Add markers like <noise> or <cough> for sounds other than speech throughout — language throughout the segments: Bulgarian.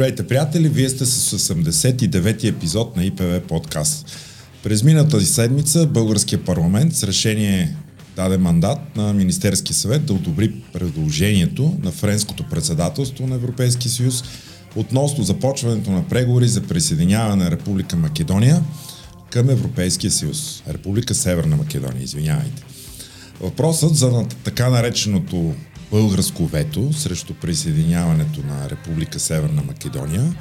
Здравейте, приятели! Вие сте с 89-ти епизод на ИПВ подкаст. През миналата седмица Българския парламент с решение даде мандат на Министерския съвет да одобри предложението на Френското председателство на Европейския съюз относно започването на преговори за присъединяване на Република Македония към Европейския съюз. Република Северна Македония, извинявайте. Въпросът за така нареченото българско вето срещу присъединяването на Република Северна Македония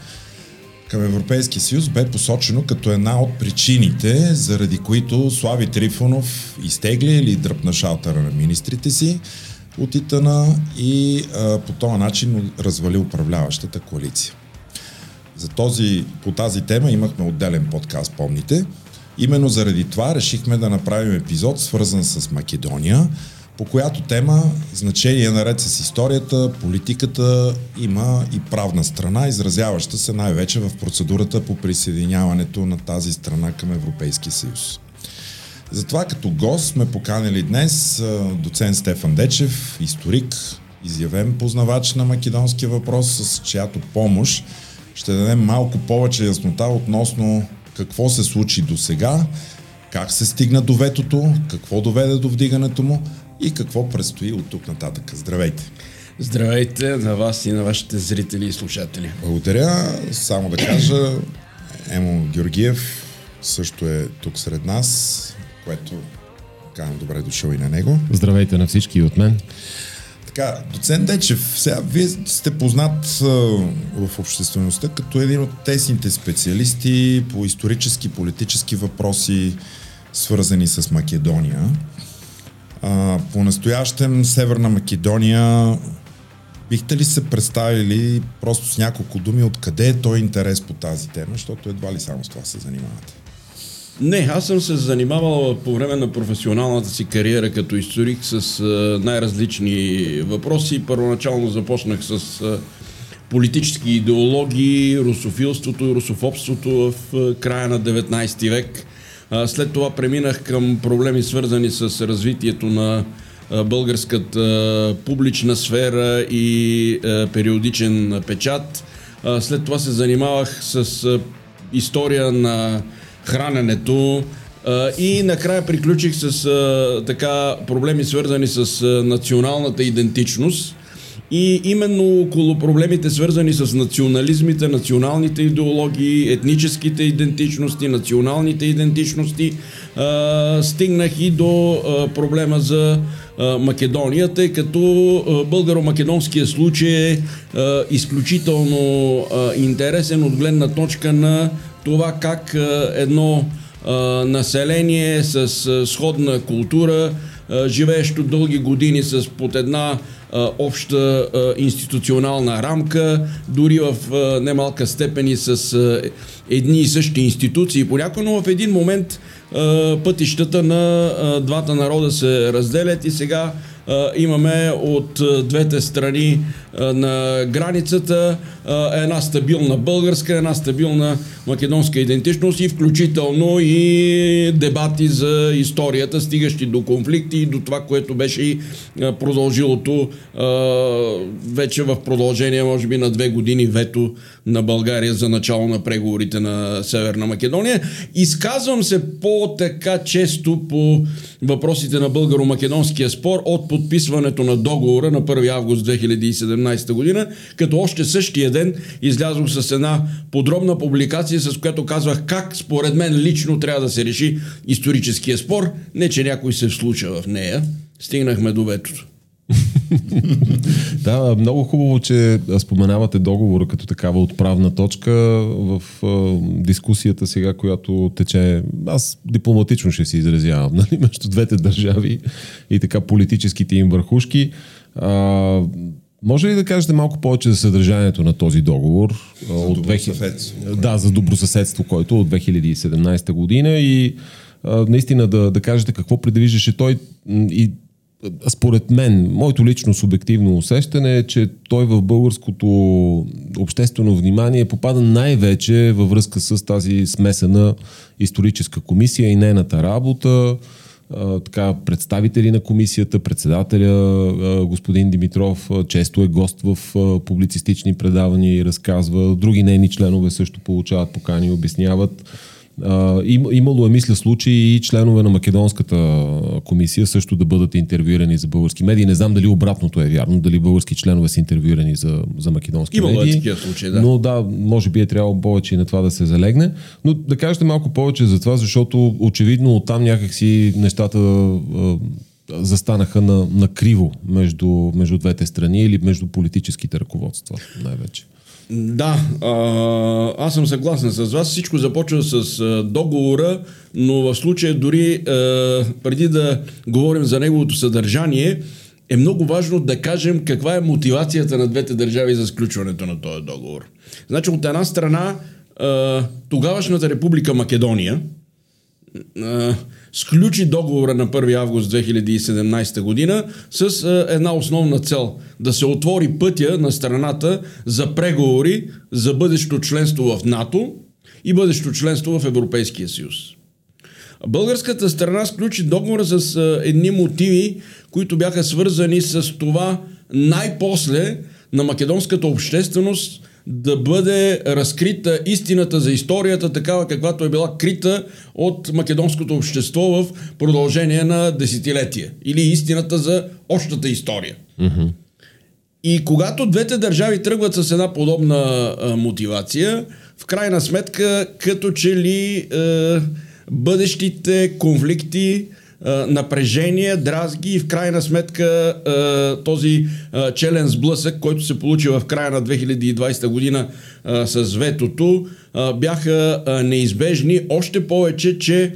към Европейския съюз бе посочено като една от причините, заради които Слави Трифонов изтегли или дръпна шалтера на министрите си от Итана и а, по този начин развали управляващата коалиция. За този, по тази тема имахме отделен подкаст, помните. Именно заради това решихме да направим епизод, свързан с Македония, по която тема значение наред с историята, политиката има и правна страна, изразяваща се най-вече в процедурата по присъединяването на тази страна към Европейския съюз. Затова като гост сме поканили днес доцент Стефан Дечев, историк, изявен познавач на македонския въпрос, с чиято помощ ще дадем малко повече яснота относно какво се случи до сега, как се стигна до ветото, какво доведе до вдигането му, и какво предстои от тук нататък. Здравейте! Здравейте на вас и на вашите зрители и слушатели. Благодаря. Само да кажа, Емо Георгиев също е тук сред нас, което казвам добре дошъл и на него. Здравейте на всички и от мен. Така, доцент Дечев, сега вие сте познат а, в обществеността като един от тесните специалисти по исторически, политически въпроси, свързани с Македония. А, по-настоящем Северна Македония бихте ли се представили просто с няколко думи откъде е той интерес по тази тема, защото едва ли само с това се занимавате? Не, аз съм се занимавал по време на професионалната си кариера като историк с най-различни въпроси. Първоначално започнах с политически идеологии, русофилството и русофобството в края на 19 век – след това преминах към проблеми свързани с развитието на българската публична сфера и периодичен печат. След това се занимавах с история на храненето и накрая приключих с така проблеми свързани с националната идентичност и именно около проблемите свързани с национализмите, националните идеологии, етническите идентичности, националните идентичности, а, стигнах и до проблема за Македония, тъй като българо-македонския случай е изключително интересен от гледна точка на това как едно население с сходна култура, живеещо дълги години с под една обща институционална рамка, дори в немалка степен и с едни и същи институции. Понякога, но в един момент пътищата на двата народа се разделят и сега имаме от двете страни на границата една стабилна българска, една стабилна македонска идентичност и включително и дебати за историята, стигащи до конфликти и до това, което беше и продължилото вече в продължение, може би, на две години вето на България за начало на преговорите на Северна Македония. Изказвам се по-така често по въпросите на българо-македонския спор от подписването на договора на 1 август 2017 година, като още същия ден излязох с една подробна публикация, с която казвах как според мен лично трябва да се реши историческия спор. Не, че някой се случа в нея. Стигнахме до ветото. <laughs> да, много хубаво, че споменавате договора като такава отправна точка в а, дискусията сега, която тече. Аз дипломатично ще се изразявам, <laughs> нали, между двете държави и така политическите им върхушки. А, може ли да кажете малко повече за съдържанието на този договор? За от добросъседство. Да, за добросъседство, който от 2017 година и а, наистина да, да кажете какво предвиждаше той и според мен, моето лично субективно усещане е, че той в българското обществено внимание попада най-вече във връзка с тази смесена историческа комисия и нейната работа, така, представители на комисията, председателя господин Димитров често е гост в публицистични предавания и разказва. Други нейни членове също получават покани и обясняват. Имало е, мисля, случаи и членове на Македонската комисия също да бъдат интервюирани за български медии. Не знам дали обратното е вярно, дали български членове са интервюирани за, за македонски Имало медии. е такива случаи, да. Но да, може би е трябвало повече и на това да се залегне. Но да кажете малко повече за това, защото очевидно оттам някакси нещата а, застанаха на, на криво между, между двете страни или между политическите ръководства най-вече. Да, а, аз съм съгласен с вас. Всичко започва с а, договора, но в случая дори а, преди да говорим за неговото съдържание, е много важно да кажем каква е мотивацията на двете държави за сключването на този договор. Значи от една страна а, тогавашната република Македония а, сключи договора на 1 август 2017 година с а, една основна цел да се отвори пътя на страната за преговори за бъдещо членство в НАТО и бъдещо членство в Европейския съюз. Българската страна сключи договора с а, едни мотиви, които бяха свързани с това най-после на македонската общественост да бъде разкрита истината за историята, такава каквато е била крита от македонското общество в продължение на десетилетия. Или истината за общата история. Mm-hmm. И когато двете държави тръгват с една подобна а, мотивация, в крайна сметка, като че ли а, бъдещите конфликти, а, напрежение, дразги и в крайна сметка този а, челен сблъсък, който се получи в края на 2020 година с ветото, бяха неизбежни. Още повече, че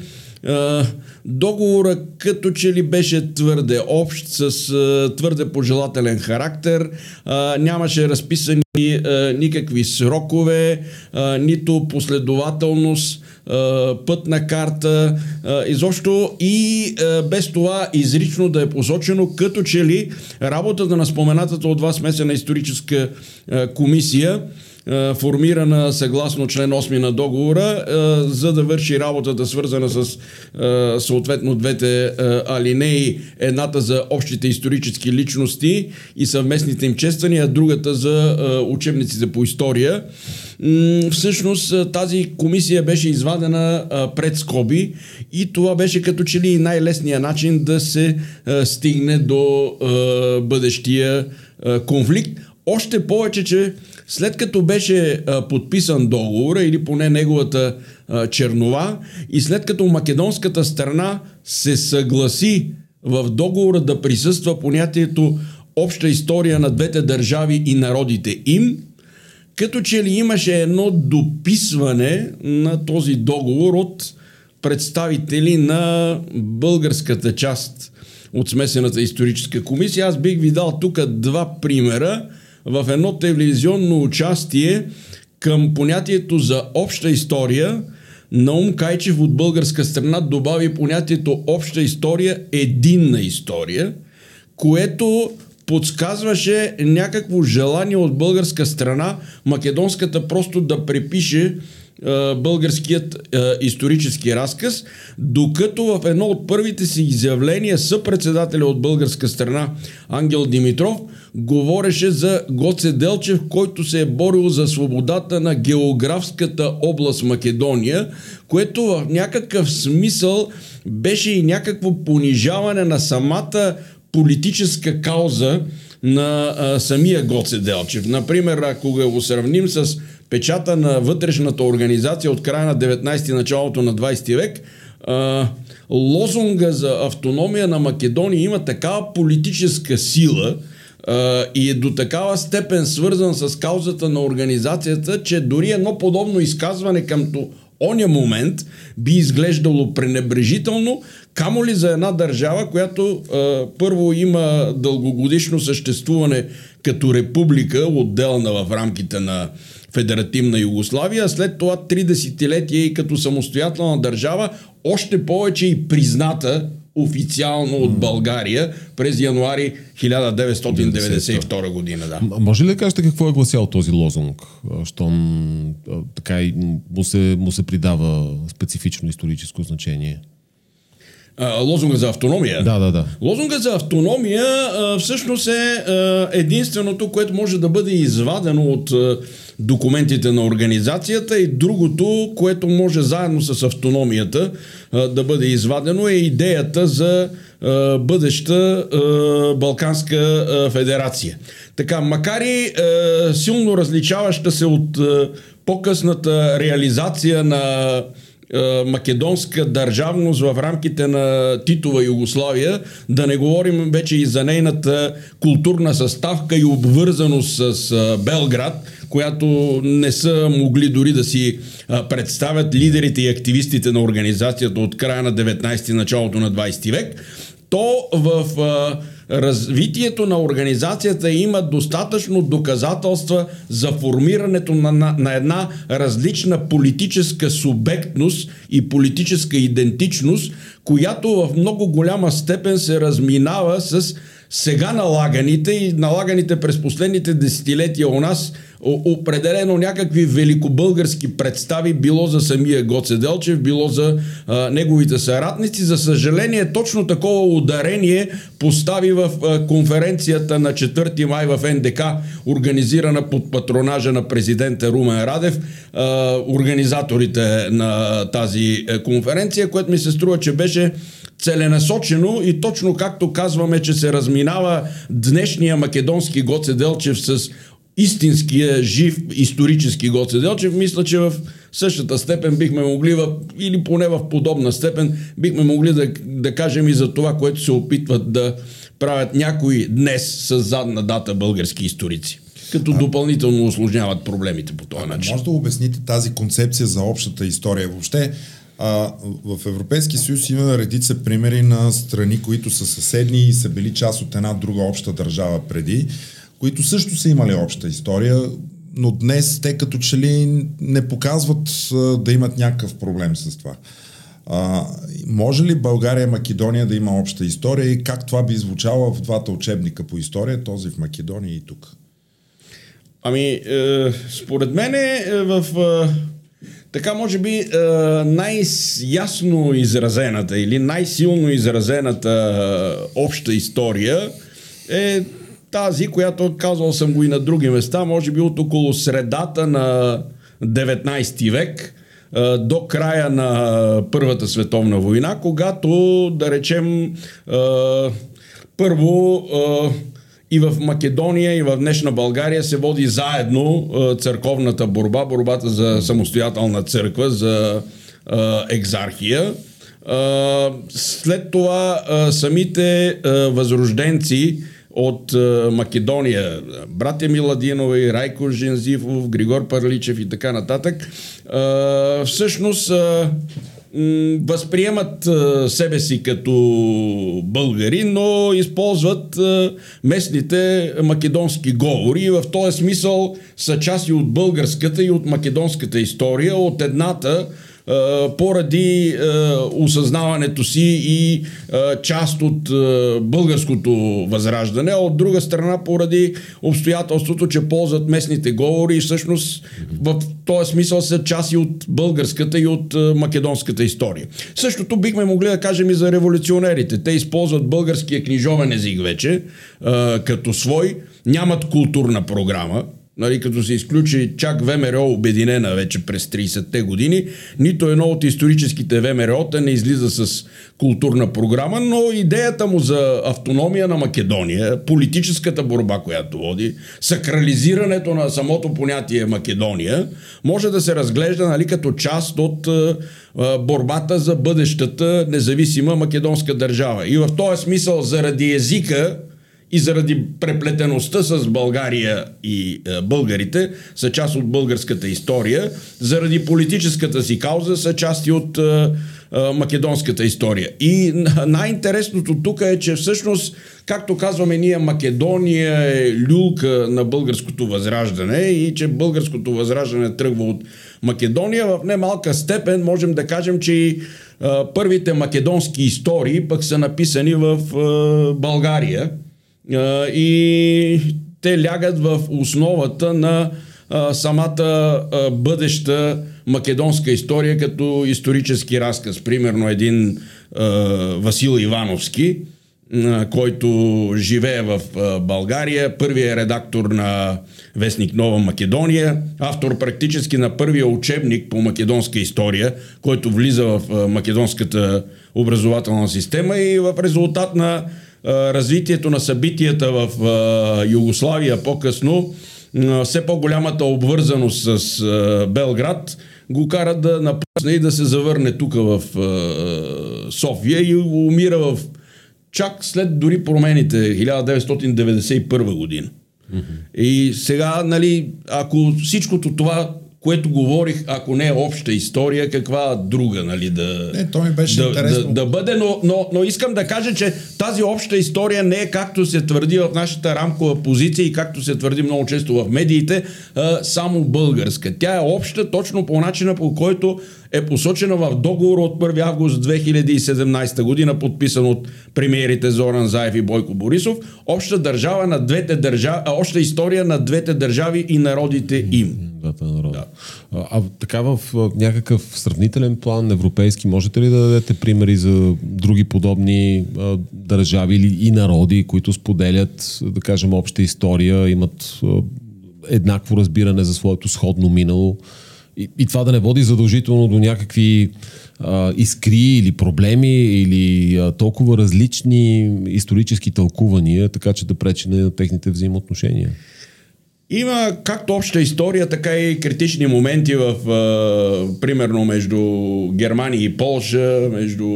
а, договора като че ли беше твърде общ, с твърде пожелателен характер, нямаше разписани никакви срокове, нито последователност, пътна карта, изобщо и без това изрично да е посочено, като че ли работата на споменатата от вас смесена историческа комисия формирана съгласно член 8 на договора, за да върши работата свързана с съответно двете алинеи, едната за общите исторически личности и съвместните им чествания, а другата за учебниците по история. Всъщност тази комисия беше извадена пред скоби и това беше като че ли най-лесният начин да се стигне до бъдещия конфликт. Още повече, че след като беше подписан договора или поне неговата чернова и след като македонската страна се съгласи в договора да присъства понятието обща история на двете държави и народите им, като че ли имаше едно дописване на този договор от представители на българската част от смесената историческа комисия. Аз бих ви дал тук два примера в едно телевизионно участие към понятието за обща история, Наум Кайчев от българска страна добави понятието обща история, единна история, което подсказваше някакво желание от българска страна македонската просто да препише българският е, исторически разказ, докато в едно от първите си изявления съпредседателя от българска страна Ангел Димитров говореше за Гоце Делчев, който се е борил за свободата на географската област Македония, което в някакъв смисъл беше и някакво понижаване на самата политическа кауза на а, самия Гоце Делчев. Например, ако го сравним с печата на вътрешната организация от края на 19 началото на 20 век, а, лозунга за автономия на Македония има такава политическа сила а, и е до такава степен свързан с каузата на организацията, че дори едно подобно изказване към оня момент би изглеждало пренебрежително, камо ли за една държава, която а, първо има дългогодишно съществуване като република, отделна в рамките на федеративна Югославия, след това три десетилетия и като самостоятелна държава, още повече и призната официално от България през януари 1992 година. Да. Може ли да кажете какво е гласял този лозунг, щом така и му се, му се придава специфично историческо значение? А, лозунга за автономия. Да, да, да. Лозунга за автономия а, всъщност е а, единственото, което може да бъде извадено от а, документите на организацията и другото, което може заедно с автономията а, да бъде извадено е идеята за а, бъдеща а, Балканска а, федерация. Така, макар и а, силно различаваща се от а, по-късната реализация на македонска държавност в рамките на Титова Югославия, да не говорим вече и за нейната културна съставка и обвързаност с е, Белград, която не са могли дори да си е, представят лидерите и активистите на организацията от края на 19 ти началото на 20 век, то в развитието на организацията има достатъчно доказателства за формирането на, на, на една различна политическа субектност и политическа идентичност, която в много голяма степен се разминава с сега налаганите и налаганите през последните десетилетия у нас определено някакви великобългарски представи, било за самия Гоце Делчев, било за а, неговите съратници. За съжаление, точно такова ударение постави в а, конференцията на 4 май в НДК, организирана под патронажа на президента Румен Радев, а, организаторите на тази а, конференция, което ми се струва, че беше целенасочено и точно както казваме, че се разминава днешния македонски Гоце Делчев с истинския, жив, исторически Гоце Делчев, мисля, че в същата степен бихме могли, в, или поне в подобна степен, бихме могли да, да кажем и за това, което се опитват да правят някои днес с задна дата български историци като а, допълнително осложняват проблемите по този начин. Може да обясните тази концепция за общата история? Въобще, а, в Европейски съюз има редица примери на страни, които са съседни и са били част от една друга обща държава преди които също са имали обща история, но днес те като че ли не показват а, да имат някакъв проблем с това. А, може ли България и Македония да има обща история и как това би звучало в двата учебника по история, този в Македония и тук? Ами, е, според мен е в е, така може би е, най-ясно изразената или най-силно изразената е, обща история е тази, която казвал съм го и на други места, може би от около средата на 19 век до края на Първата световна война, когато, да речем, първо и в Македония, и в днешна България се води заедно църковната борба, борбата за самостоятелна църква, за екзархия. След това самите възрожденци от Македония, братя Миладинови, Райко Жензивов, Григор Парличев и така нататък, всъщност възприемат себе си като българи, но използват местните македонски говори и в този смисъл са части от българската и от македонската история. От едната поради осъзнаването си и част от българското възраждане, а от друга страна поради обстоятелството, че ползват местните говори и всъщност в този смисъл са част и от българската и от македонската история. Същото бихме могли да кажем и за революционерите. Те използват българския книжовен език вече като свой, нямат културна програма, нали, като се изключи чак ВМРО обединена вече през 30-те години, нито едно от историческите ВМРО-та не излиза с културна програма, но идеята му за автономия на Македония, политическата борба, която води, сакрализирането на самото понятие Македония, може да се разглежда нали, като част от борбата за бъдещата независима македонска държава. И в този смисъл, заради езика, и заради преплетеността с България и е, българите са част от българската история, заради политическата си кауза са части от е, е, македонската история. И най-интересното тук е, че всъщност, както казваме ние, Македония е люлка на българското възраждане и че българското възраждане тръгва от Македония. В немалка степен можем да кажем, че и е, първите македонски истории пък са написани в е, И те лягат в основата на самата бъдеща македонска история като исторически разказ. Примерно един Васил Ивановски, който живее в България, първият редактор на вестник Нова Македония, автор практически на първия учебник по македонска история, който влиза в македонската образователна система и в резултат на развитието на събитията в Югославия по-късно, все по-голямата обвързаност с Белград го кара да напусне и да се завърне тук в София и умира в чак след дори промените 1991 година. Mm-hmm. И сега, нали, ако всичкото това което говорих, ако не е обща история, каква друга, нали, да, не, то ми беше да, интересно. да, да бъде, но, но, но искам да кажа, че тази обща история не е както се твърди в нашата рамкова позиция и както се твърди много често в медиите, а, само българска. Тя е обща точно по начина, по който е посочена в договор от 1 август 2017 година, подписан от премиерите Зоран Заев и Бойко Борисов. Обща държава на двете държави, обща история на двете държави и народите им. А, така в някакъв сравнителен план европейски, можете ли да дадете примери за други подобни държави или и народи, които споделят, да кажем, обща история, имат еднакво разбиране за своето сходно минало? И, и това да не води задължително до някакви а, искри или проблеми или а, толкова различни исторически тълкувания, така че да пречи на техните взаимоотношения. Има както обща история, така и критични моменти в, а, примерно, между Германия и Полша, между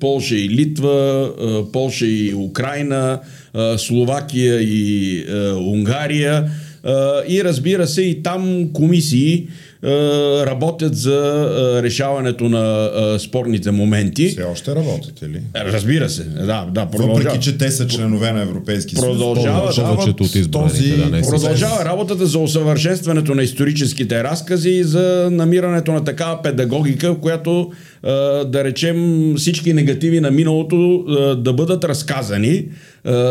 Полша и Литва, а, Полша и Украина, а, Словакия и а, Унгария. А, и разбира се, и там комисии, работят за решаването на спорните моменти. Все още работят, или? Разбира се, да, да. Въпреки, че те са членове на Европейски съюз, продължава, повечето от този, да, не продължава работата за усъвършенстването на историческите разкази и за намирането на такава педагогика, в която да речем всички негативи на миналото да бъдат разказани,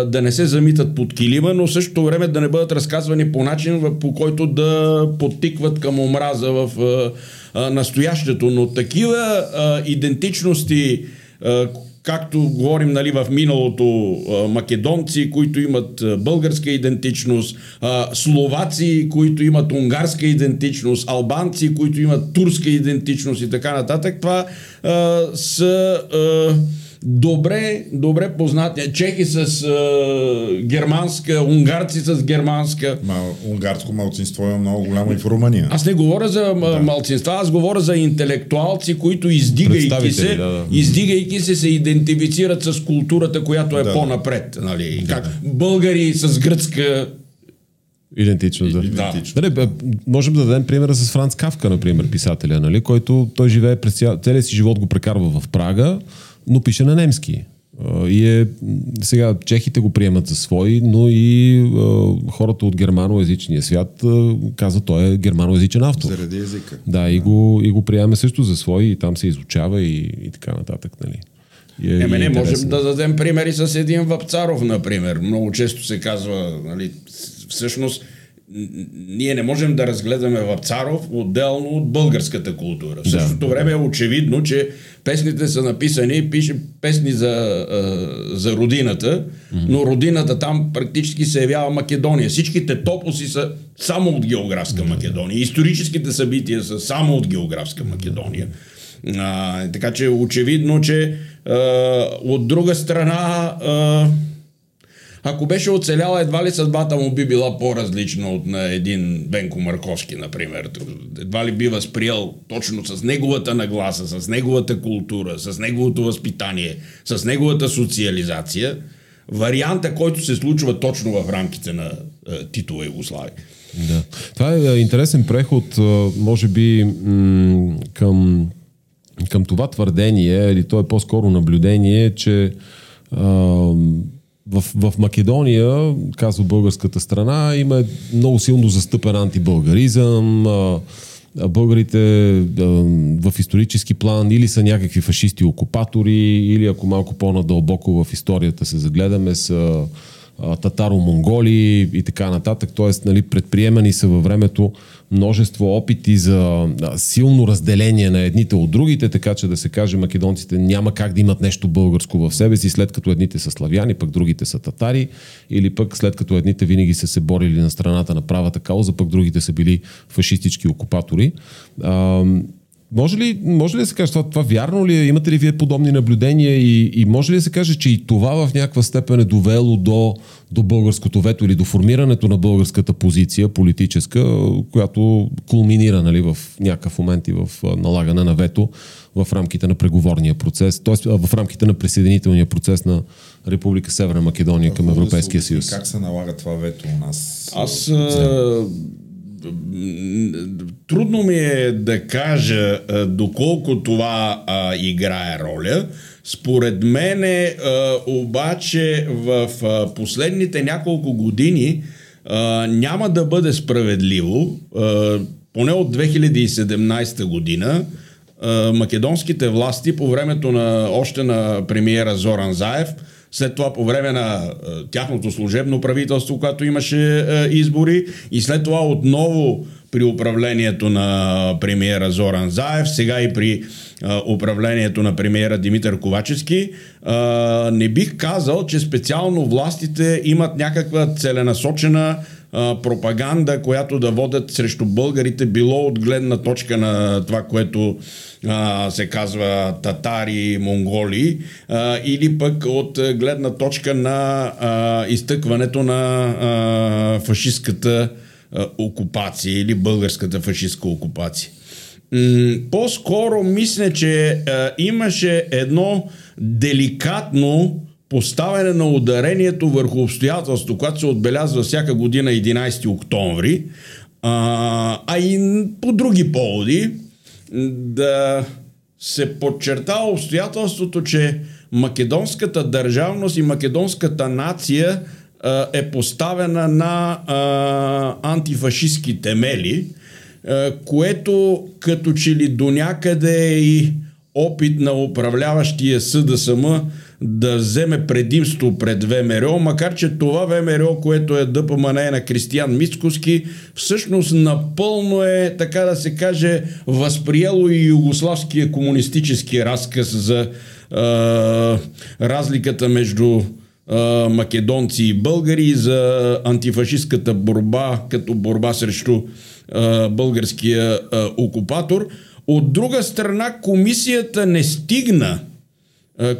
да не се замитат под килима, но същото време да не бъдат разказвани по начин, по който да подтикват към омраза в настоящето. Но такива идентичности, както говорим нали, в миналото, македонци, които имат българска идентичност, словаци, които имат унгарска идентичност, албанци, които имат турска идентичност и така нататък, това а, са а, добре, добре познати. Чехи с а, германска, унгарци с германска. Ма, унгарско малцинство е много голямо и в Румъния. Аз не говоря за да. малцинства, аз говоря за интелектуалци, които издигайки се, да, да. издигайки се, се идентифицират с културата, която е да, по-напред. Нали? Да. Как българи с гръцка Идентично, да. Идентично. Нали, можем да дадем примера с Франц Кавка, например, писателя, нали, който той живее през ця... целият си живот го прекарва в Прага, но пише на немски. И е, сега чехите го приемат за свои, но и е, хората от германоязичния свят е, казват, той е германоязичен автор. Заради езика. Да, и го, и го приемаме също за свой и там се изучава и, и така нататък. Нали. Е, Еме, не можем да дадем примери с един Вапцаров, например. Много често се казва, нали, всъщност, ние не можем да разгледаме Вапцаров отделно от българската култура. В същото да. време е очевидно, че песните са написани, пише песни за, за родината, mm-hmm. но родината там практически се явява Македония. Всичките топоси са само от географска mm-hmm. Македония. Историческите събития са само от географска Македония. А, така че очевидно, че а, от друга страна а, ако беше оцеляла, едва ли съдбата му би била по-различна от на един Бенко Марковски, например. Едва ли би възприел точно с неговата нагласа, с неговата култура, с неговото възпитание, с неговата социализация, варианта, който се случва точно в рамките на е, Титова Югославия. Да. Това е, е интересен преход, е, може би, м- към, към това твърдение, или то е по-скоро наблюдение, че в, в Македония, казва българската страна, има много силно застъпен антибългаризъм. Българите в исторически план или са някакви фашисти окупатори, или ако малко по-надълбоко в историята се загледаме, са татаро-монголи и така нататък. Тоест, нали, предприемани са във времето множество опити за силно разделение на едните от другите, така че да се каже македонците няма как да имат нещо българско в себе си, след като едните са славяни, пък другите са татари, или пък след като едните винаги са се борили на страната на правата кауза, пък другите са били фашистички окупатори. Може ли, може ли да се каже това, това вярно ли е? Имате ли вие подобни наблюдения и, и може ли да се каже, че и това в някаква степен е довело до, до българското вето или до формирането на българската позиция политическа, която кулминира нали, в някакъв момент и в налагане на вето в рамките на преговорния процес, т.е. в рамките на присъединителния процес на Република Северна Македония към Европейския съюз. Как се налага това вето у нас? Аз трудно ми е да кажа доколко това а, играе роля. Според мен е, обаче в а, последните няколко години а, няма да бъде справедливо, а, поне от 2017 година, македонските власти по времето на още на премиера Зоран Заев – след това по време на е, тяхното служебно правителство, когато имаше е, избори и след това отново при управлението на премиера Зоран Заев, сега и при а, е, управлението на премиера Димитър Ковачевски, а, не бих казал, че специално властите имат някаква целенасочена пропаганда, която да водят срещу българите, било от гледна точка на това, което а, се казва татари, монголи, а, или пък от гледна точка на а, изтъкването на а, фашистската а, окупация или българската фашистска окупация. М- по-скоро мисля, че а, имаше едно деликатно поставяне на ударението върху обстоятелство, което се отбелязва всяка година 11 октомври, а, а и по други поводи, да се подчерта обстоятелството, че македонската държавност и македонската нация а, е поставена на а, антифашистски темели, а, което като че ли до някъде е и опит на управляващия СДСМ да вземе предимство пред ВМРО, макар че това ВМРО, което е ДПМН на Кристиян Мицкоски, всъщност напълно е, така да се каже, възприело и югославския комунистически разказ за е, разликата между македонци и българи, за антифашистската борба като борба срещу е, българския е, окупатор. От друга страна, комисията не стигна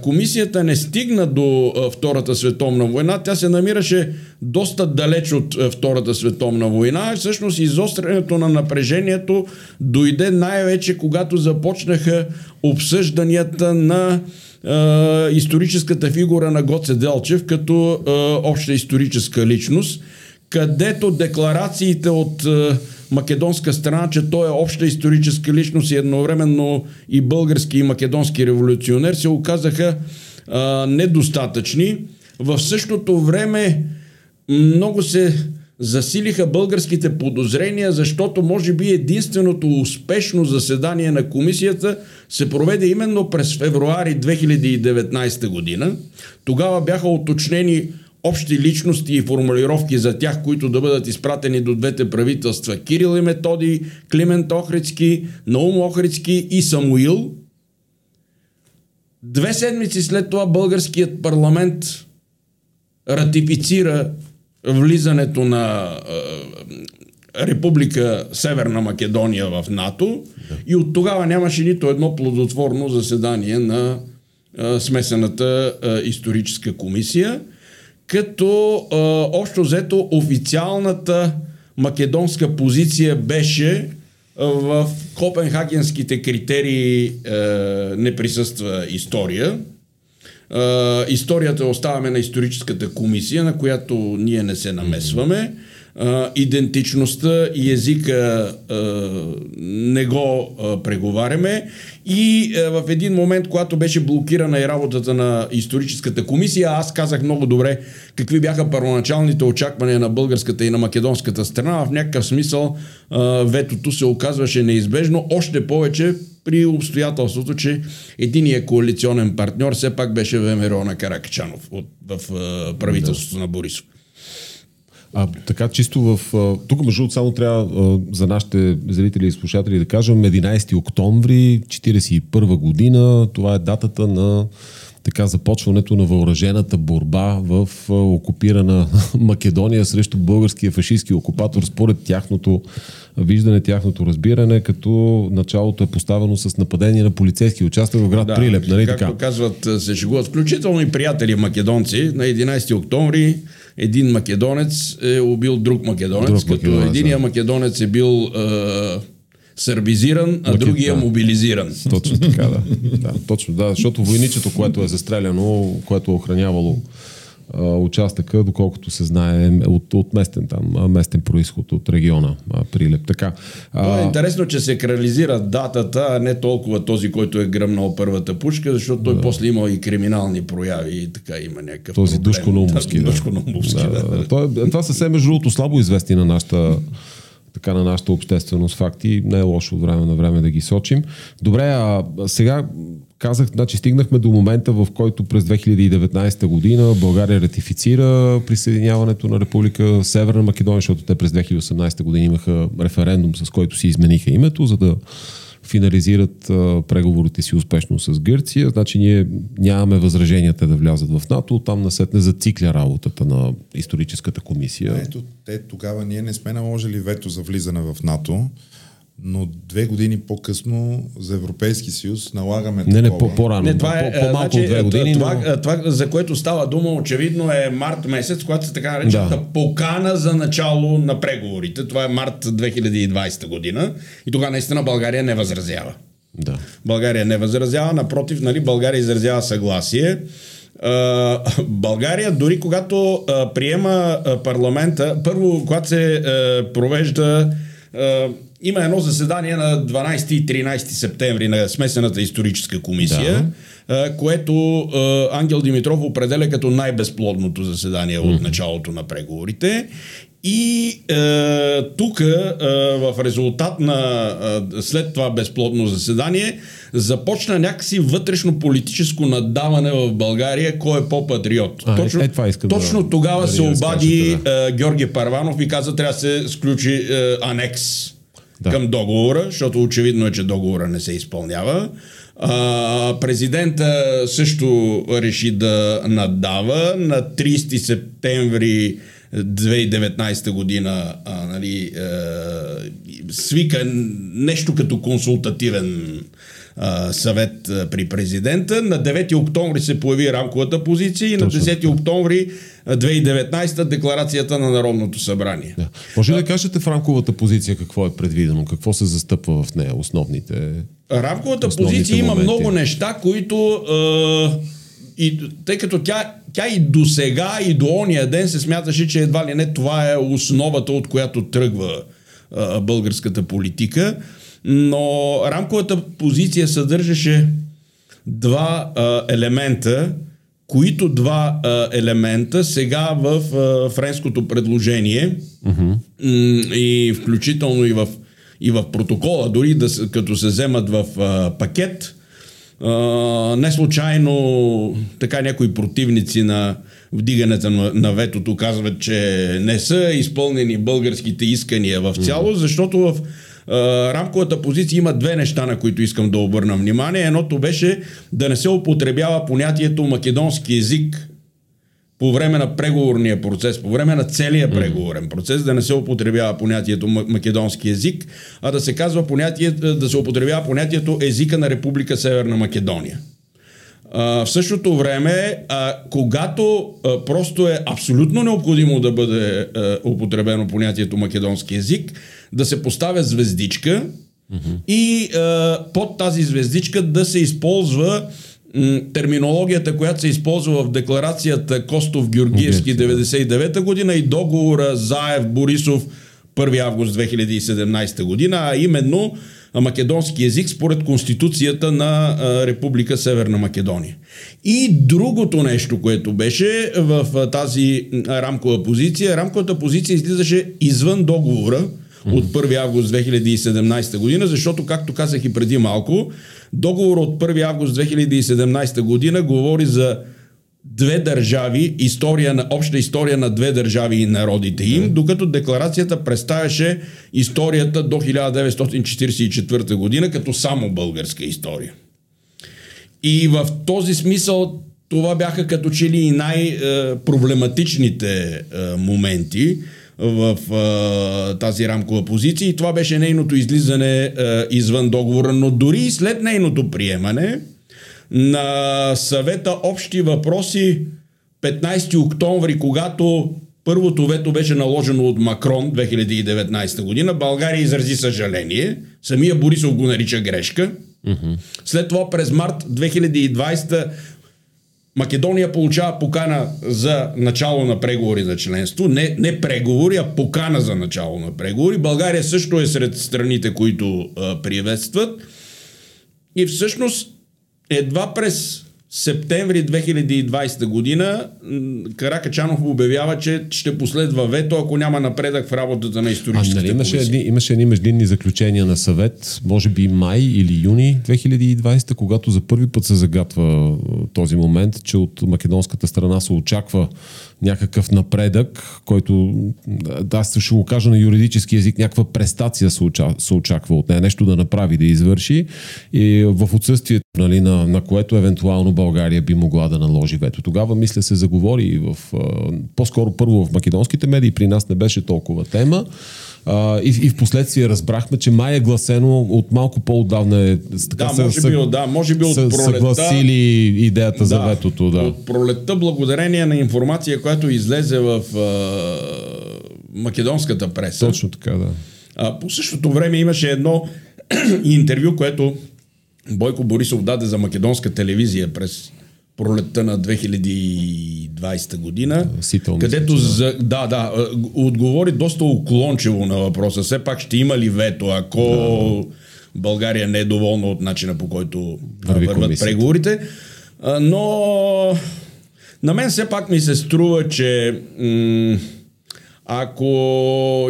Комисията не стигна до Втората световна война. Тя се намираше доста далеч от Втората световна война. Всъщност изострянето на напрежението дойде най-вече когато започнаха обсъжданията на е, историческата фигура на Гоце Делчев като е, обща историческа личност, където декларациите от е, македонска страна, че той е обща историческа личност и едновременно и български и македонски революционер, се оказаха а, недостатъчни. В същото време много се засилиха българските подозрения, защото може би единственото успешно заседание на комисията се проведе именно през февруари 2019 година. Тогава бяха уточнени общи личности и формулировки за тях, които да бъдат изпратени до двете правителства Кирил и Методи, Климент Охридски, Наум Охридски и Самуил. Две седмици след това българският парламент ратифицира влизането на е, Република Северна Македония в НАТО да. и от тогава нямаше нито едно плодотворно заседание на е, смесената е, историческа комисия като а, общо взето официалната македонска позиция беше в копенхагенските критерии а, не присъства история. А, историята оставяме на историческата комисия, на която ние не се намесваме а, идентичността и езика а, не го а, преговаряме. И а, в един момент, когато беше блокирана и работата на историческата комисия, аз казах много добре какви бяха първоначалните очаквания на българската и на македонската страна. В някакъв смисъл а, ветото се оказваше неизбежно. Още повече при обстоятелството, че единият коалиционен партньор все пак беше ВМРО на Каракачанов от, в а, правителството да. на Борисов. А така чисто в... Тук между само трябва за нашите зрители и слушатели да кажем 11 октомври 1941 година. Това е датата на така започването на въоръжената борба в окупирана <laughs> Македония срещу българския фашистски окупатор според тяхното виждане, тяхното разбиране, като началото е поставено с нападение на полицейски участък в град да, Прилеп. Нали както така? казват, се шегуват, включително и приятели македонци, на 11 октомври един македонец е убил друг македонец, друг като македонец, единия да. македонец е бил е, сърбизиран, а другия да. мобилизиран. Точно така, да. да. Точно, да, защото войничето, което е застреляно, което е охранявало участъка, доколкото се знае, от, от местен там, местен происход от региона Прилеп. Така. Това е интересно, че се крализира датата, а не толкова този, който е гръмнал първата пушка, защото той да. после има и криминални прояви и така има някакъв Този Душко Наумовски. Да, Душко Наумовски, да. да. Това, това са все между другото слабо известни на нашата така на нашата общественост факти. Не е лошо от време на време да ги сочим. Добре, а сега казах, значи стигнахме до момента, в който през 2019 година България ратифицира присъединяването на Република Северна Македония, защото те през 2018 година имаха референдум, с който си измениха името, за да финализират преговорите си успешно с Гърция. Значи ние нямаме възраженията да влязат в НАТО, там насетне зацикля работата на историческата комисия. Ето, те тогава ние не сме наложили вето за влизане в НАТО но две години по-късно за Европейски съюз налагаме Не, не, по- по-рано. Не, това е, по- малко значи, две години. Това, но... това, за което става дума, очевидно е март месец, когато се така наречената да. покана за начало на преговорите. Това е март 2020 година. И тогава наистина България не възразява. Да. България не възразява, напротив, нали, България изразява съгласие. България, дори когато приема парламента, първо, когато се провежда има едно заседание на 12 и 13 септември на смесената историческа комисия, да. което Ангел Димитров определя като най-безплодното заседание от началото на преговорите. И е, тук, е, в резултат на е, след това безплодно заседание, започна някакси вътрешно политическо надаване в България, кой е по-патриот. А, точно, е, това искам точно да, тогава да се обади да. е, Георги Парванов и каза, трябва да се сключи е, анекс да. към договора, защото очевидно е, че договора не се изпълнява. А, президента също реши да надава на 30 септември 2019 година а, нали, а, свика нещо като консултативен а, съвет а, при президента. На 9 октомври се появи рамковата позиция и на 10 октомври 2019 декларацията на Народното събрание. Да. Може ли да кажете в рамковата позиция какво е предвидено? Какво се застъпва в нея? Основните. Рамковата основните позиция има моменти. много неща, които. Е, и, тъй като тя, тя и до сега, и до ония ден се смяташе, че едва ли не това е основата, от която тръгва е, българската политика. Но рамковата позиция съдържаше два е, елемента, които два а, елемента сега в а, френското предложение uh-huh. и включително и в, и в протокола, дори да, като се вземат в а, пакет, а, не случайно така някои противници на вдигането на, на ветото казват, че не са изпълнени българските искания в цялост, защото в рамковата позиция има две неща, на които искам да обърна внимание. Едното беше да не се употребява понятието македонски език по време на преговорния процес, по време на целия преговорен процес, да не се употребява понятието македонски език, а да се казва понятие, да се употребява понятието езика на Република Северна Македония. А, в същото време, а, когато а, просто е абсолютно необходимо да бъде а, употребено понятието македонски език, да се поставя звездичка mm-hmm. и а, под тази звездичка да се използва м, терминологията, която се използва в декларацията Костов-Георгиевски 99 година и договора Заев-Борисов 1 август 2017 година, а именно македонски язик според Конституцията на Република Северна Македония. И другото нещо, което беше в тази рамкова позиция, рамковата позиция излизаше извън договора, от 1 август 2017 година, защото, както казах и преди малко, договор от 1 август 2017 година говори за две държави, история на, обща история на две държави и народите им, докато декларацията представяше историята до 1944 година като само българска история. И в този смисъл това бяха като че ли и най-проблематичните моменти в тази рамкова позиция. И това беше нейното излизане извън договора, но дори и след нейното приемане на съвета общи въпроси 15 октомври, когато първото вето беше наложено от Макрон 2019 година, България изрази съжаление, самия Борисов го нарича грешка. След това през март 2020 Македония получава покана за начало на преговори за членство. Не, не преговори, а покана за начало на преговори. България също е сред страните, които а, приветстват. И всъщност едва през септември 2020 година Каракачанов обявява, че ще последва вето, ако няма напредък в работата на историческата а, нали, имаше, едни, имаше едни междинни заключения на съвет, може би май или юни 2020, когато за първи път се загатва този момент, че от македонската страна се очаква някакъв напредък, който, аз ще го кажа на юридически язик, някаква престация се, оча, се очаква от нея, нещо да направи, да извърши и в отсъствието нали, на, на което евентуално България би могла да наложи вето. Тогава, мисля, се заговори и в, по-скоро първо в македонските медии, при нас не беше толкова тема. А, и, и в последствие разбрахме, че май е гласено от малко по-отдавна е така да, може би, да, може би от са, пролетта, съгласили идеята да, за ветото. Да. От пролетта, благодарение на информация, която излезе в а, македонската преса. Точно така, да. А, по същото време имаше едно <clears throat> интервю, което Бойко Борисов даде за македонска телевизия през пролетта на 2020 година, Сител, където за, да, да, отговори доста уклончево на въпроса. Все пак ще има ли вето, ако да. България не е доволна от начина по който Върви върват комисията. преговорите. Но на мен все пак ми се струва, че м- ако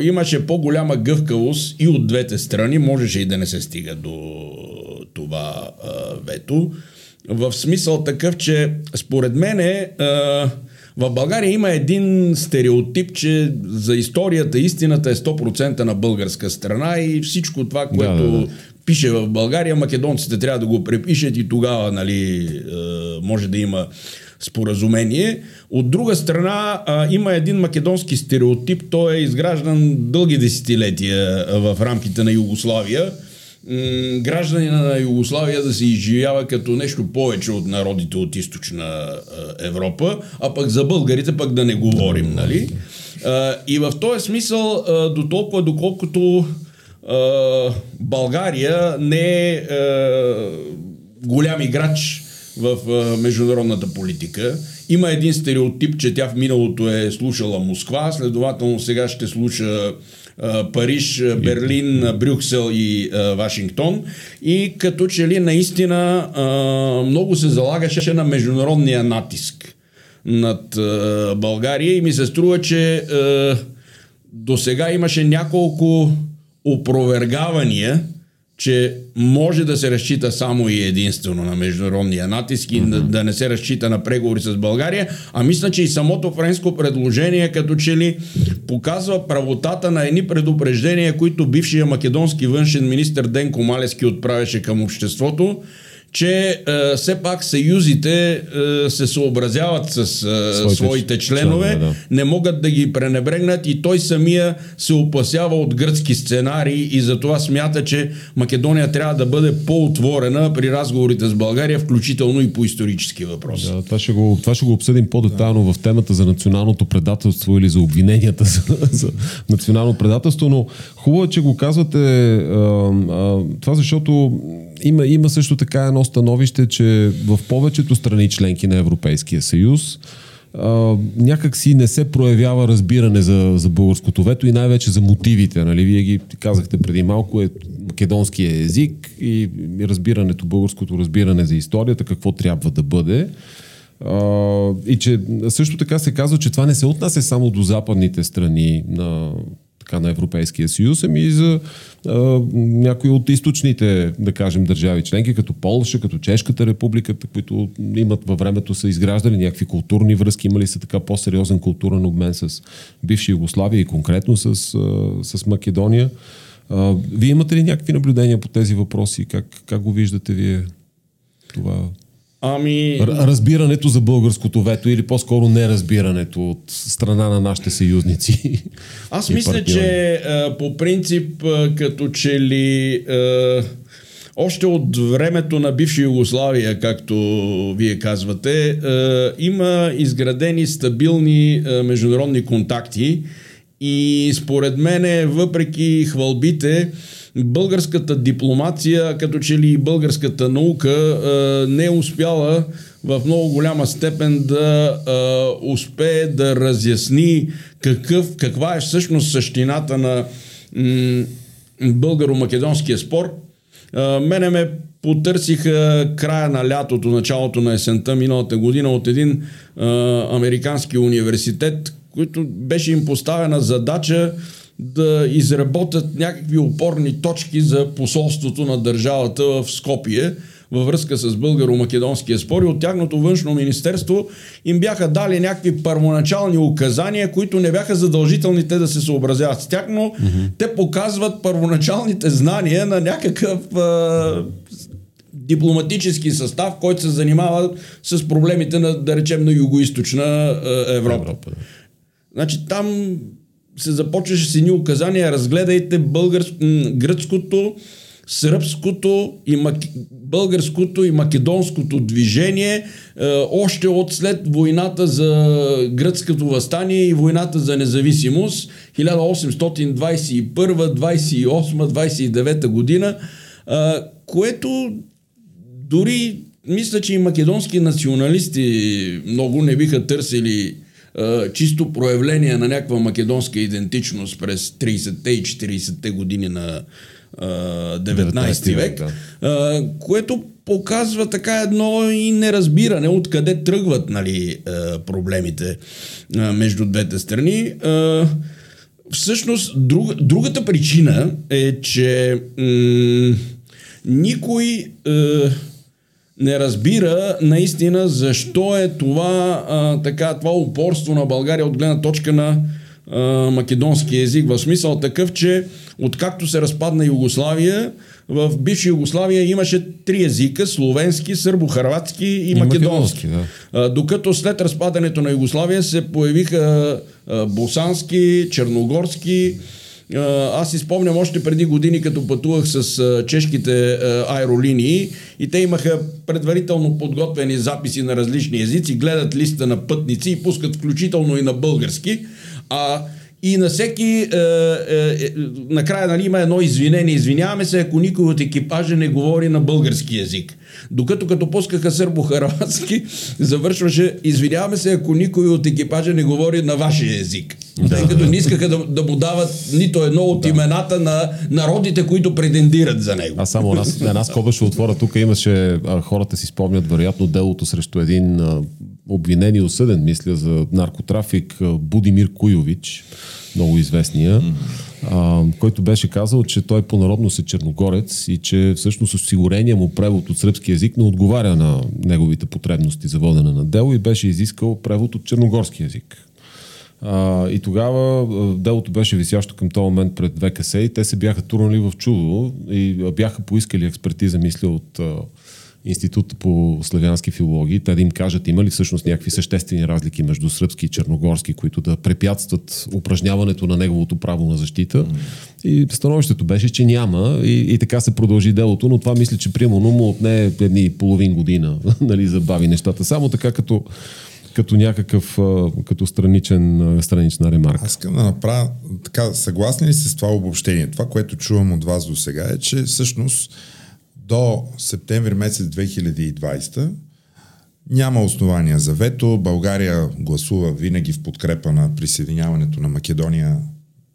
имаше по-голяма гъвкавост и от двете страни, можеше и да не се стига до това а, вето. В смисъл такъв, че според мене а, в България има един стереотип, че за историята истината е 100% на българска страна и всичко това, което да, да, да. пише в България, македонците трябва да го препишат и тогава нали, може да има споразумение. От друга страна а, има един македонски стереотип, той е изграждан дълги десетилетия в рамките на Югославия гражданина на Югославия да се изживява като нещо повече от народите от източна Европа, а пък за българите пък да не говорим, нали? И в този смисъл, до толкова доколкото България не е голям играч в международната политика. Има един стереотип, че тя в миналото е слушала Москва, следователно сега ще слуша Париж, Берлин, Брюксел и Вашингтон. И като че ли наистина много се залагаше на международния натиск над България и ми се струва, че до сега имаше няколко опровергавания че може да се разчита само и единствено на международния натиск и mm-hmm. да, да не се разчита на преговори с България, а мисля, че и самото френско предложение като че ли показва правотата на едни предупреждения, които бившия македонски външен министр Денко Малески отправяше към обществото, че е, все пак съюзите е, се съобразяват с е, своите, своите членове, членове да. не могат да ги пренебрегнат и той самия се опасява от гръцки сценарии и затова смята, че Македония трябва да бъде по-отворена при разговорите с България, включително и по исторически въпроси. Да, това, ще го, това ще го обсъдим по-детално да. в темата за националното предателство или за обвиненията за, за национално предателство, но хубаво е, че го казвате а, а, това, защото има, има също така едно становище, че в повечето страни членки на Европейския съюз а, някак не се проявява разбиране за, за българското вето и най-вече за мотивите. Нали? Вие ги казахте преди малко, е македонския език и разбирането, българското разбиране за историята, какво трябва да бъде. Uh, и че също така се казва, че това не се отнася само до западните страни на така на Европейския съюз, ами и за а, някои от източните, да кажем, държави членки, като Полша, като Чешката република, които имат във времето са изграждали някакви културни връзки, имали са така по-сериозен културен обмен с бивши Югославия и конкретно с, с Македония. А, вие имате ли някакви наблюдения по тези въпроси? Как, как го виждате вие това? Ами... Разбирането за българското вето или по-скоро неразбирането от страна на нашите съюзници. <laughs> Аз мисля, партньори. че а, по принцип а, като че ли а, още от времето на бивша Югославия, както вие казвате, а, има изградени стабилни а, международни контакти и според мен, въпреки хвалбите, българската дипломация, като че ли и българската наука не е успяла в много голяма степен да успее да разясни какъв, каква е всъщност същината на българо-македонския спор. Мене ме потърсиха края на лятото, началото на есента миналата година от един а, американски университет, който беше им поставена задача да изработят някакви опорни точки за посолството на държавата в Скопие във връзка с българо-македонския спор и от тяхното външно министерство им бяха дали някакви първоначални указания, които не бяха задължителни те да се съобразяват с тях, но mm-hmm. те показват първоначалните знания на някакъв а, дипломатически състав, който се занимава с проблемите на, да речем, на юго-источна Европа. Европа. Значи там се започваше с едни указания, разгледайте българско, гръцкото, сръбското и мак... българското и македонското движение е, още от след войната за гръцкото възстание и войната за независимост 1821, 28, 29 година, е, което дори мисля, че и македонски националисти много не биха търсили чисто проявление на някаква македонска идентичност през 30-те и 40-те години на 19 век, да. което показва така едно и неразбиране откъде тръгват нали, проблемите между двете страни. Всъщност, друг, другата причина е, че м- никой не разбира наистина защо е това, а, така, това упорство на България от гледна точка на а, македонски език. В смисъл такъв, че откакто се разпадна Югославия, в бивша Югославия имаше три езика словенски, сърбо-харватски и, и македонски. македонски да. а, докато след разпадането на Югославия се появиха а, босански, черногорски, аз си спомням още преди години, като пътувах с чешките аеролинии и те имаха предварително подготвени записи на различни езици, гледат листа на пътници и пускат включително и на български. А и на всеки, е, е, е, накрая нали, има едно извинение. Извиняваме се, ако никой от екипажа не говори на български язик. Докато като пускаха сърбо-харватски, <laughs> завършваше, извиняваме се, ако никой от екипажа не говори на вашия език. Да. Тъй като не искаха да, да му дават нито едно от да. имената на народите, които претендират за него. А само една, една скоба ще отворя. Тук имаше, а, хората си спомнят вероятно делото срещу един а, обвинен и осъден, мисля, за наркотрафик Будимир Куйович, много известния, а, който беше казал, че той по народност е черногорец и че всъщност осигурения му превод от сръбски язик не отговаря на неговите потребности за водене на дело и беше изискал превод от черногорски язик. А, и тогава делото беше висящо към този момент пред ВКС и те се бяха турнали в чудо и бяха поискали експертиза, мисля, от Института по славянски филологии, те да им кажат има ли всъщност някакви съществени разлики между сръбски и черногорски, които да препятстват упражняването на неговото право на защита. Mm. И становището беше, че няма и, и така се продължи делото, но това мисля, че примерно му отне едни половин година, <laughs> нали, забави нещата. Само така като като някакъв, като страничен, странична ремарка. Аз искам да направя, така, съгласни ли сте с това обобщение? Това, което чувам от вас до сега е, че всъщност до септември месец 2020 няма основания за вето. България гласува винаги в подкрепа на присъединяването на Македония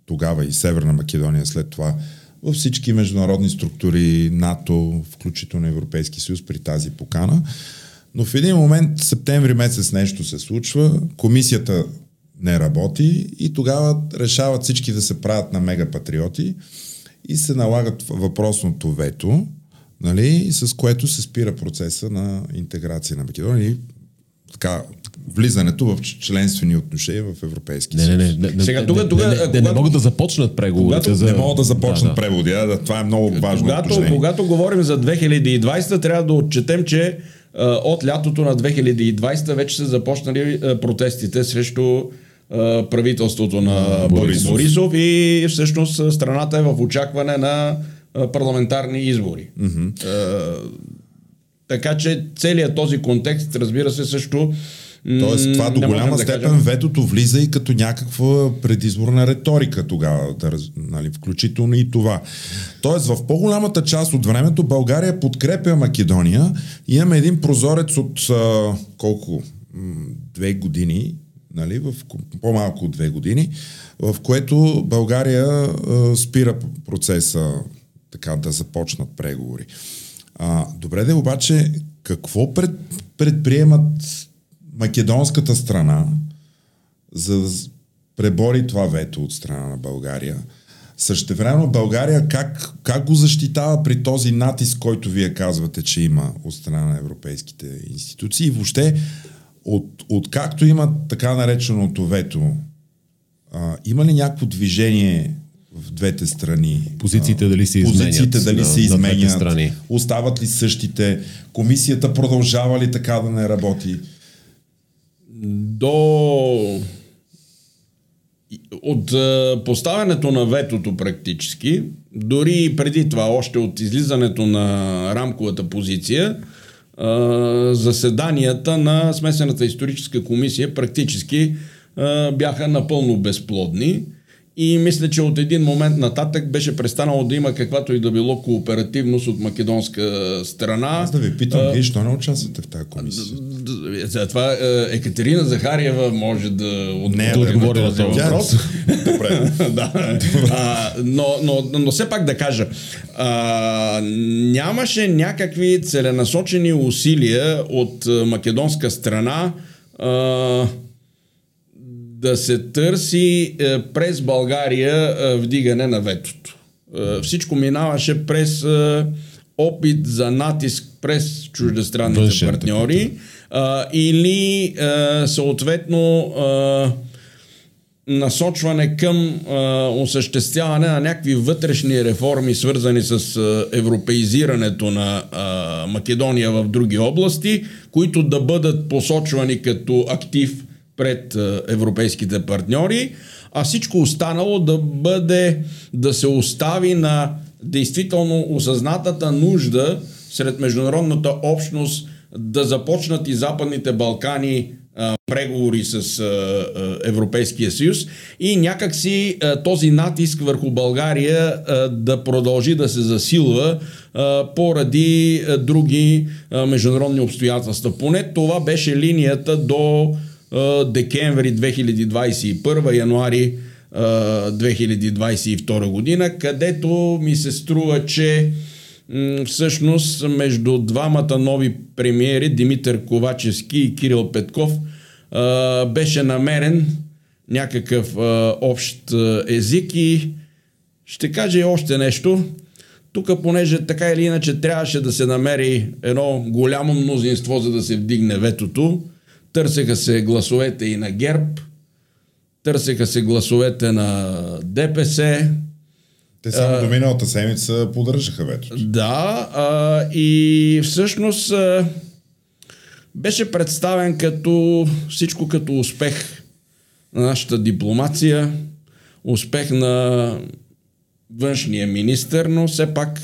тогава и Северна Македония след това във всички международни структури, НАТО, включително Европейски съюз при тази покана. Но в един момент, септември месец нещо се случва, комисията не работи и тогава решават всички да се правят на мегапатриоти и се налагат въпросното вето, нали, с което се спира процеса на интеграция на Македония и така, влизането в членствени отношения в Европейски не, съюз. Не, не, не, Сега, тук, тук, не, не, не, не могат да започнат преговорите. Когато за... не могат да започнат да, да. преводи, да, това е много важно когато, когато говорим за 2020, трябва да отчетем, че а, от лятото на 2020 вече са започнали а, протестите срещу а, правителството на Борисов. Борисов. Борисов и всъщност страната е в очакване на парламентарни избори. Mm-hmm. А, така че целият този контекст, разбира се, също Тоест, това до голяма да степен кажем- ветото влиза и като някаква предизборна риторика тогава, да, нали, включително и това. Тоест, в по-голямата част от времето България подкрепя Македония. Имаме един прозорец от а, колко? Две години, нали, в ко- по-малко от две години, в което България а, спира процеса така да започнат преговори. А, добре де, обаче, какво пред, предприемат македонската страна, за да пребори това вето от страна на България? Същевременно България как, как го защитава при този натиск, който вие казвате, че има от страна на европейските институции? И въобще, от, от както има така нареченото вето, а, има ли някакво движение в двете страни? Позициите дали се изменят Позициите дали на- се изменят? страни? Остават ли същите? Комисията продължава ли така да не работи? до от е, поставянето на ветото практически, дори и преди това, още от излизането на рамковата позиция, е, заседанията на смесената историческа комисия практически е, бяха напълно безплодни. И мисля, че от един момент нататък беше престанало да има каквато и да било кооперативност от македонска страна. Аз да ви питам, вие що не участвате в тази комисия? Д- За това е, Екатерина Захариева може да, от... Не, да да отговори на този тя- въпрос. Добре. <laughs> да. А, но, но, но все пак да кажа, а, нямаше някакви целенасочени усилия от а, македонска страна а, да се търси е, през България е, вдигане на ветото. Е, Всичко минаваше през е, опит за натиск през чуждестранните Външен партньори а, или е, съответно е, насочване към а, осъществяване на някакви вътрешни реформи, свързани с а, европеизирането на а, Македония в други области, които да бъдат посочвани като актив пред европейските партньори, а всичко останало да бъде, да се остави на действително осъзнатата нужда сред международната общност да започнат и Западните Балкани преговори с Европейския съюз и някакси този натиск върху България да продължи да се засилва поради други международни обстоятелства. Поне това беше линията до декември 2021, януари а, 2022 година, където ми се струва, че всъщност между двамата нови премиери, Димитър Ковачевски и Кирил Петков, беше намерен някакъв общ език и ще кажа и още нещо. Тук, понеже така или иначе трябваше да се намери едно голямо мнозинство, за да се вдигне ветото, търсеха се гласовете и на ГЕРБ, търсеха се гласовете на ДПС, Те само до миналата седмица поддържаха вето. Да, а, и всъщност а, беше представен като всичко като успех на нашата дипломация, успех на външния министр, но все пак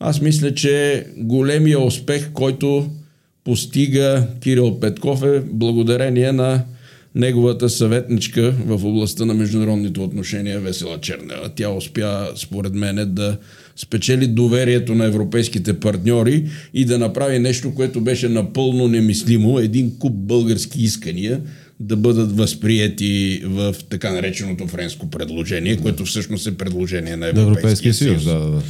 аз мисля, че големия успех, който постига Кирил Петков е благодарение на неговата съветничка в областта на международните отношения Весела Чернева. Тя успя, според мен, да спечели доверието на европейските партньори и да направи нещо, което беше напълно немислимо. Един куп български искания да бъдат възприяти в така нареченото френско предложение, което всъщност е предложение на Европейския, Европейския съюз, да, да, да.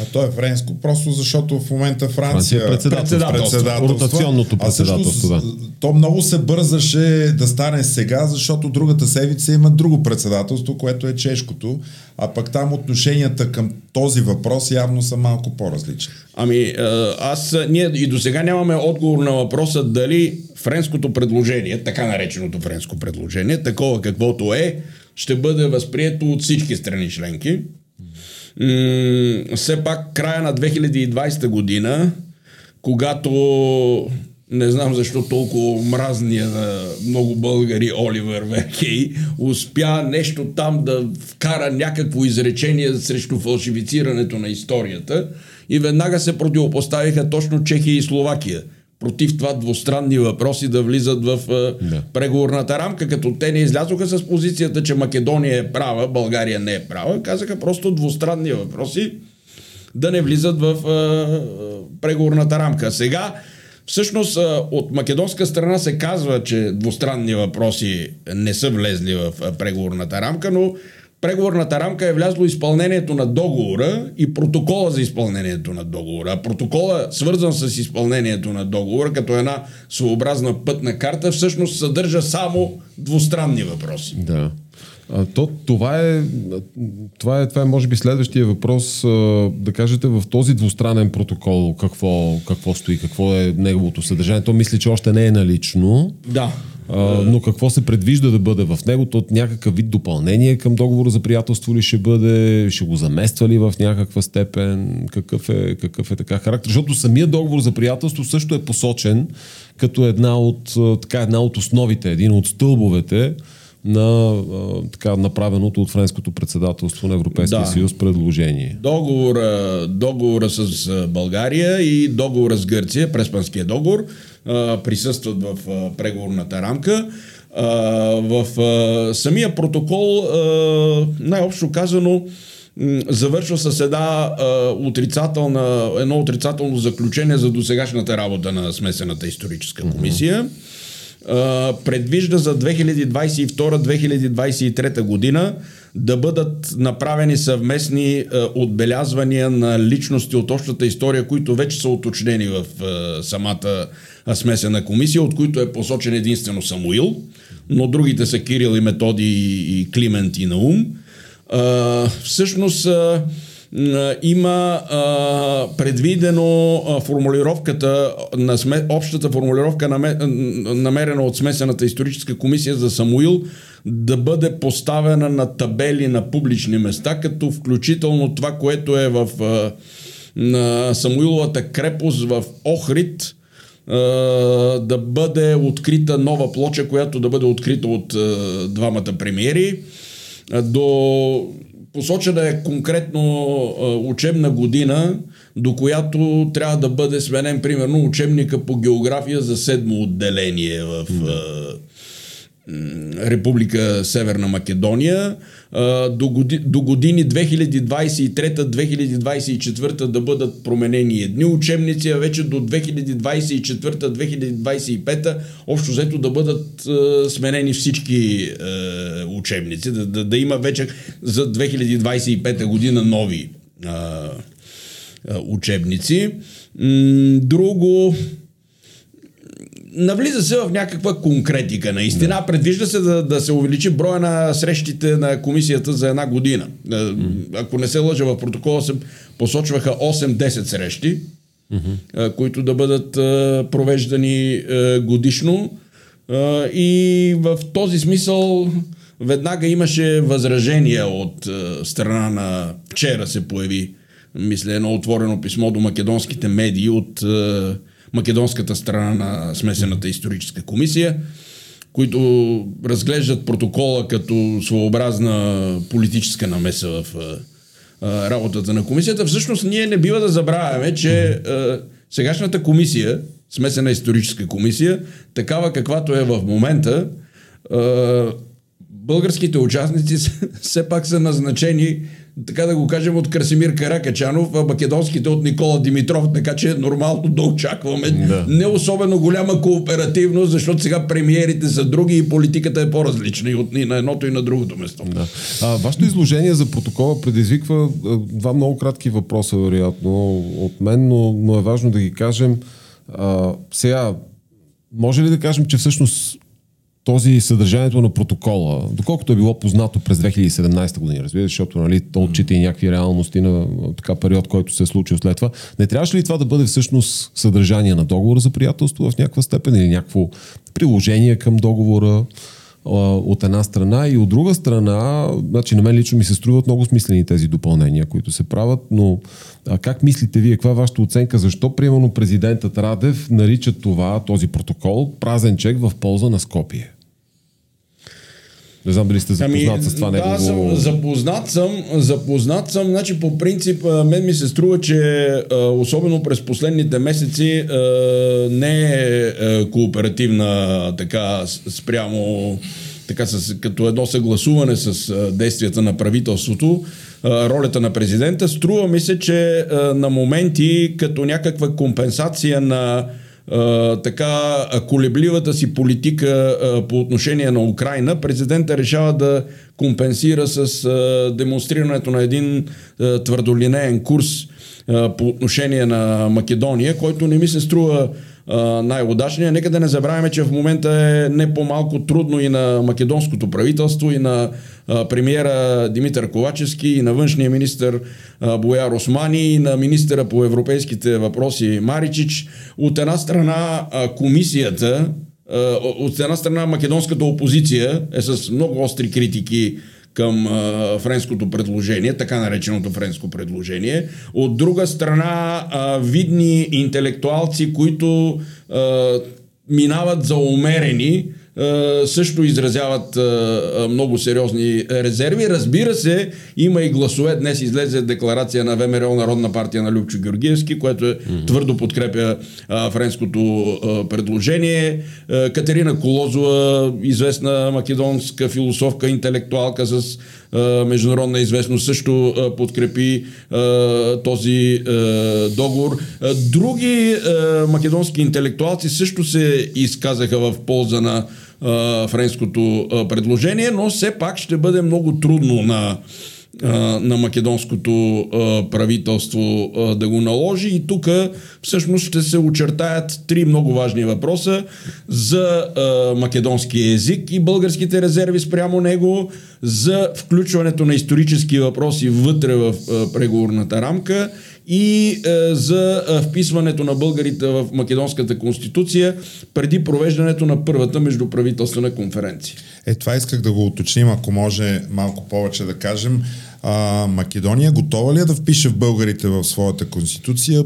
А то е френско, просто защото в момента Франция, Франция е председателство. председателства. Ротационното А председателство, да. То много се бързаше да стане сега, защото другата седмица има друго председателство, което е чешкото, а пък там отношенията към този въпрос явно са малко по-различни. Ами, а, аз, ние и до сега нямаме отговор на въпроса дали френското предложение, така нареченото френско предложение, такова каквото е, ще бъде възприето от всички страни членки. М- все пак края на 2020 година, когато не знам защо толкова мразния на много българи Оливер Верхей успя нещо там да вкара някакво изречение срещу фалшифицирането на историята и веднага се противопоставиха точно Чехия и Словакия против това двустранни въпроси да влизат в е, Да. преговорната рамка, като те не излязоха с позицията, че Македония е права, България не е права, казаха просто двустранни въпроси да не влизат в е, преговорната рамка. Сега, всъщност, е, от македонска страна се казва, че двустранни въпроси не са влезли в преговорната рамка, но преговорната рамка е влязло изпълнението на договора и протокола за изпълнението на договора. А протокола, свързан с изпълнението на договора, като една своеобразна пътна карта, всъщност съдържа само двустранни въпроси. Да. А, то, това, е, това, е, това е, може би, следващия въпрос. а, Да кажете в този двустранен протокол какво, какво стои, какво е неговото съдържание. То мисля, че още не е налично. Да. А, но какво се предвижда да бъде в него? То от някакъв вид допълнение към договора за приятелство ли ще бъде? Ще го замества ли в някаква степен? Какъв е, какъв е така характер? Защото самия договор за приятелство също е посочен като една от, така, една от основите, един от стълбовете на а, така направеното от френското председателство на Европейския Да. съюз предложение. Договора, договора с България и договора с Гърция, Преспанския договор, а, присъстват в а, преговорната рамка. А, в а, самия протокол, а, най-общо казано, завършва с една а, отрицателна, едно отрицателно заключение за досегашната работа на смесената историческа комисия. А, предвижда за 2022-2023 година да бъдат направени съвместни отбелязвания на личности от общата история, които вече са уточнени в самата смесена комисия, от които е посочен единствено Самуил, но другите са Кирил и Методи и, Климент и Наум. Всъщност има а, предвидено а, формулировката на сме, общата формулировка намерена от смесената историческа комисия за Самуил да бъде поставена на табели на публични места, като включително това, което е в а, на Самуиловата крепост в Охрид, да бъде открита нова плоча, която да бъде открита от двамата премиери. До посочена е конкретно учебна година, до която трябва да бъде сменен примерно учебника по география за седмо отделение в м, Република Северна Македония. До, годи, до години 2023-2024 да бъдат променени едни учебници, а вече до 2024-2025 общо взето да бъдат сменени всички учебници, да, да, да има вече за 2025 година нови учебници. Друго, навлиза се в някаква конкретика. Наистина, да. предвижда се да, да се увеличи броя на срещите на комисията за една година. Mm. Ако не се лъжа в протокола, се посочваха 8-10 срещи, mm-hmm. които да бъдат а, провеждани годишно. И в този смисъл веднага имаше възражения от страна на... Вчера се появи, мисля, едно отворено писмо до македонските медии от македонската страна на смесената историческа комисия, които разглеждат протокола като своеобразна политическа намеса в работата на комисията. Всъщност ние не бива да забравяме, че сегашната комисия, смесена историческа комисия, такава каквато е в момента, българските участници <laughs> все пак са назначени така да го кажем, от Красимир Каракачанов, а македонските от Никола Димитров, така че е нормално да очакваме да. не особено голяма кооперативност, защото сега премиерите са други и политиката е по-различна и, от, и на едното и на другото место. Да. А, вашето изложение за протокола предизвиква два много кратки въпроса, вероятно, от мен, но, но е важно да ги кажем. А, сега, може ли да кажем, че всъщност този съдържанието на протокола, доколкото е било познато през 2017 година, разбира, защото нали, то отчита и някакви реалности на така период, който се е случил след това, не трябваше ли това да бъде всъщност съдържание на договора за приятелство в някаква степен или някакво приложение към договора? от една страна и от друга страна, значи на мен лично ми се струват много смислени тези допълнения, които се правят, но а как мислите вие, каква е вашата оценка, защо примерно президентът Радев нарича това, този протокол, празен чек в полза на Скопие? Не знам дали сте запознат ами, с това да, негово... съм, запознат съм, запознат съм, значи по принцип мен ми се струва, че особено през последните месеци не е кооперативна така спрямо така с, като едно съгласуване с действията на правителството, ролята на президента. Струва ми се, че на моменти като някаква компенсация на така колебливата си политика по отношение на Украина, президента решава да компенсира с демонстрирането на един а, твърдолинеен курс по отношение на Македония, който не ми се струва най-удачния. Нека да не забравяме, че в момента е не по-малко трудно и на македонското правителство, и на премиера Димитър Ковачевски, и на външния министр Бояр Османи, и на министъра по европейските въпроси Маричич. От една страна комисията, от една страна македонската опозиция е с много остри критики към а, френското предложение, така нареченото френско предложение. От друга страна, а, видни интелектуалци, които а, минават за умерени, също изразяват много сериозни резерви. Разбира се, има и гласове. Днес излезе декларация на ВМРО Народна партия на Любчо Георгиевски, което е твърдо подкрепя френското предложение. Катерина Колозова, известна македонска философка, интелектуалка с международна известност, също подкрепи този договор. Други македонски интелектуалци също се изказаха в полза на френското предложение, но все пак ще бъде много трудно на на македонското правителство да го наложи. И тук всъщност ще се очертаят три много важни въпроса за македонски език и българските резерви спрямо него, за включването на исторически въпроси вътре в преговорната рамка и е, за е, вписването на българите в Македонската конституция преди провеждането на първата междуправителствена конференция. Е, това исках да го уточним, ако може малко повече да кажем. А, Македония готова ли е да впише в българите в своята конституция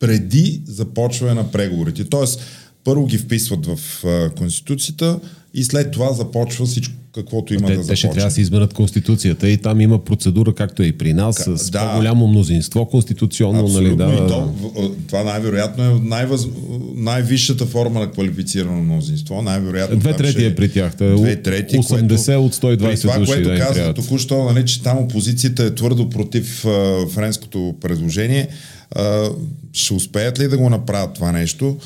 преди започване на преговорите? Тоест, първо ги вписват в а, конституцията и след това започва всичко каквото има те, да започне. Те ще трябва да си изберат Конституцията и там има процедура, както е и при нас, К, с да. по-голямо мнозинство конституционно. Нали, да, и то, това най-вероятно е най-въз... най-висшата форма на квалифицирано мнозинство. Най-вероятно Две трети е при тях. Две трети, 80 което, от 120 това, души. което да каза току-що, нали, че там опозицията е твърдо против а, френското предложение. А, ще успеят ли да го направят това нещо?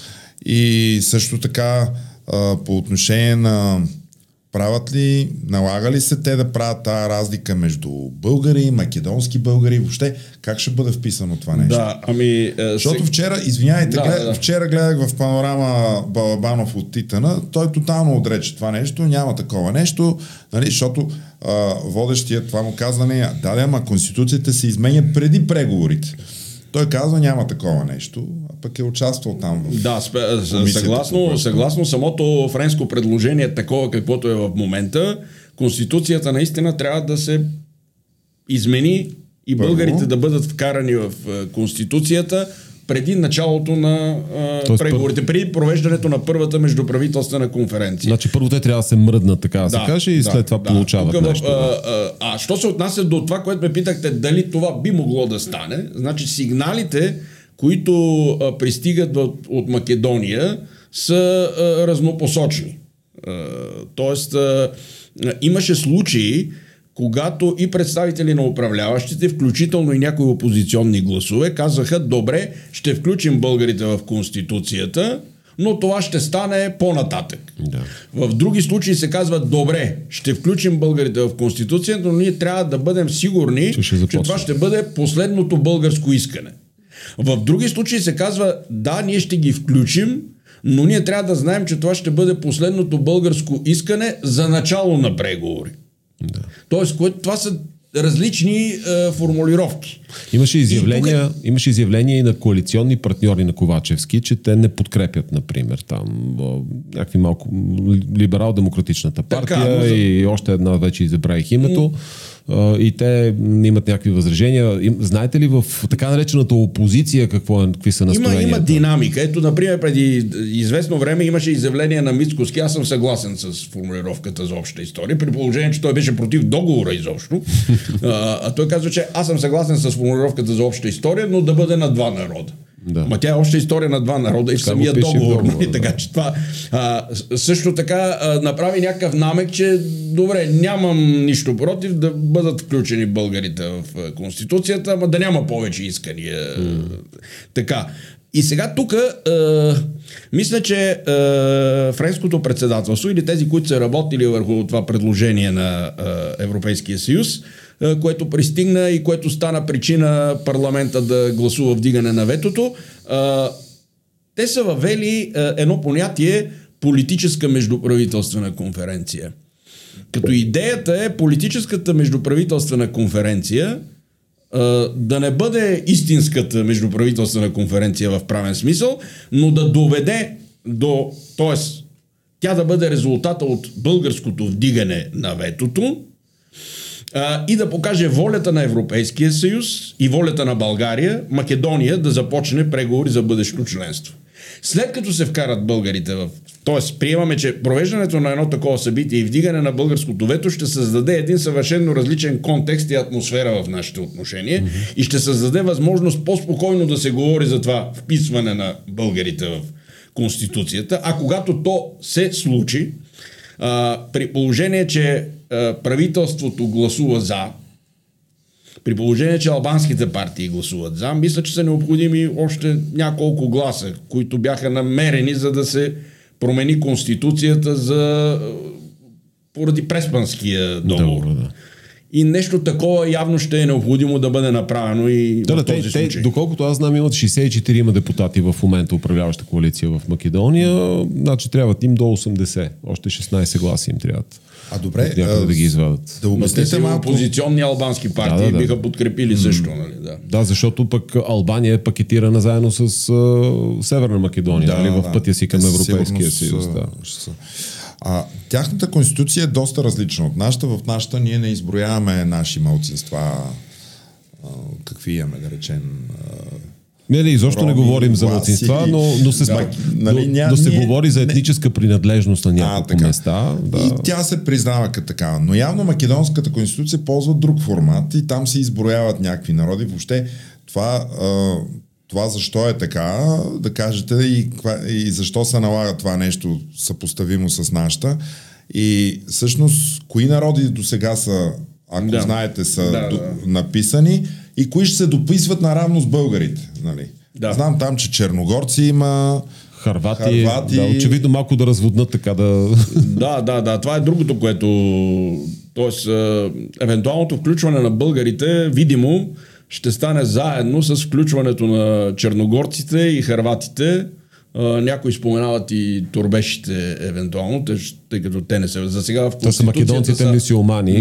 И също така а, по отношение на правят ли, налага ли се те да правят тази разлика между българи, македонски българи, въобще как ще бъде вписано това нещо? Да, ами... Е, Защото вчера, извиняйте, да, глед, да. вчера гледах в панорама Балабанов от Титана, той тотално отрече това нещо, няма такова нещо, нали, защото а, водещия това му казва, не, да, да, ама Конституцията се изменя преди преговорите. Той казва, няма такова нещо, пък е участвал там. В да, спе, съгласно, съгласно самото френско предложение, такова каквото е в момента, Конституцията наистина трябва да се измени и Първо. българите да бъдат вкарани в Конституцията, преди началото на а, преговорите, пър... преди провеждането на първата междуправителствена конференция. Значи първо те трябва да се мръднат, така да, да се каже, и да, след това да. получават Тук, нещо. А, а, а що се отнася до това, което ме питахте, дали това би могло да стане, значи сигналите, които а, пристигат от, от Македония, са а, разнопосочни. А, тоест, а, имаше случаи, когато и представители на управляващите, включително и някои опозиционни гласове, казаха, добре, ще включим българите в Конституцията, но това ще стане по-нататък. Да. В други случаи се казва, добре, ще включим българите в Конституцията, но ние трябва да бъдем сигурни, Че това ще бъде последното българско искане. В други случаи се казва, да, ние ще ги включим, но ние трябва да знаем, че това ще бъде последното българско искане за начало на преговори. Да. Тоест, което, това са различни е, формулировки. Имаше И изявления, имаше изявления и на коалиционни партньори на Ковачевски, че те не подкрепят, например, там някакви малко либерал-демократичната Така, партия но за- и още една вече забравих името. А, И те имат някакви възражения. Знаете ли в така наречената опозиция какво е, какви са Има, настроенията? има динамика. Ето, например, преди известно време имаше изявление на Мицкоски. Аз съм съгласен с формулировката за обща история, при положение, че той беше против договора изобщо. <laughs> а, а той казва, че аз съм съгласен с формулировката за обща история, но да бъде на два народа. Да. Ма тя е обща история на два народа и в самия договор. договора, нали? да. Така че това а, също така а, направи някакъв намек, че добре, нямам нищо против да бъдат включени българите в Конституцията, ама да няма повече искания. Така. И сега тук мисля, че а, френското председателство или тези, които са работили върху това предложение на а, Европейския съюз, което пристигна и което стана причина парламента да гласува вдигане на ветото, а, те са въвели а, едно понятие политическа междуправителствена конференция. Като идеята е политическата междуправителствена конференция да не бъде истинската междуправителствена конференция в правен смисъл, но да доведе до, т.е. тя да бъде резултата от българското вдигане на ветото а, и да покаже волята на Европейския съюз и волята на България, Македония да започне преговори за бъдещо членство. След като се вкарат българите в... Тоест, приемаме, че провеждането на едно такова събитие и вдигане на българското вето ще създаде един съвършенно различен контекст и атмосфера в нашите отношения mm-hmm. и ще създаде възможност по-спокойно да се говори за това вписване на българите в Конституцията, а когато то се случи, а, при положение, че правителството гласува за, при положение, че албанските партии гласуват за, мисля, че са необходими още няколко гласа, които бяха намерени, за да се промени Конституцията за поради Преспанския договор. Добре, да. И нещо такова явно ще е необходимо да бъде направено и Да, в да, този те, те, случай. доколкото аз знам, имат 64 има депутати в момента управляваща коалиция в Македония, значи трябват им до 80. Още 16 гласи им трябват. А добре, а, да ги извадат. да те обясните малко. опозиционни албански партии Да, да, да. биха подкрепили също, нали? Да. Да, защото пък Албания е пакетирана заедно с а, Северна Македония, да, нали, в пътя си към Те Европейския съюз. Да. А, тяхната конституция е доста различна от нашата. В нашата ние не изброяваме наши малцинства. А, какви имаме, да речем. А, Не, не, изобщо не говорим за младсинства, но, но се, Да, да, нали, но, ня- но се ние- говори за не- етническа принадлежност на а, така. места. Да. И тя се признава като такава. Но явно македонската конституция ползва друг формат и там се изброяват някакви народи. Въобще това, а, това защо е така, да кажете и, и защо се налага това нещо съпоставимо с нашата. И всъщност, кои народи до сега са, ако Да. знаете, са Да, до, да. написани и кои ще се дописват наравно с българите. Нали? Да. Знам там, че черногорци има, Харвати, Харвати- да, очевидно малко да разводнат така да... <laughs> Да, да, да. Това е другото, което. Тоест, е, евентуалното включване на българите, видимо, ще стане заедно с включването на черногорците и харватите. Е, Някои споменават и турбешите, евентуално, тъй, като те не са. За сега в Това са македонците са- мюсюлмани,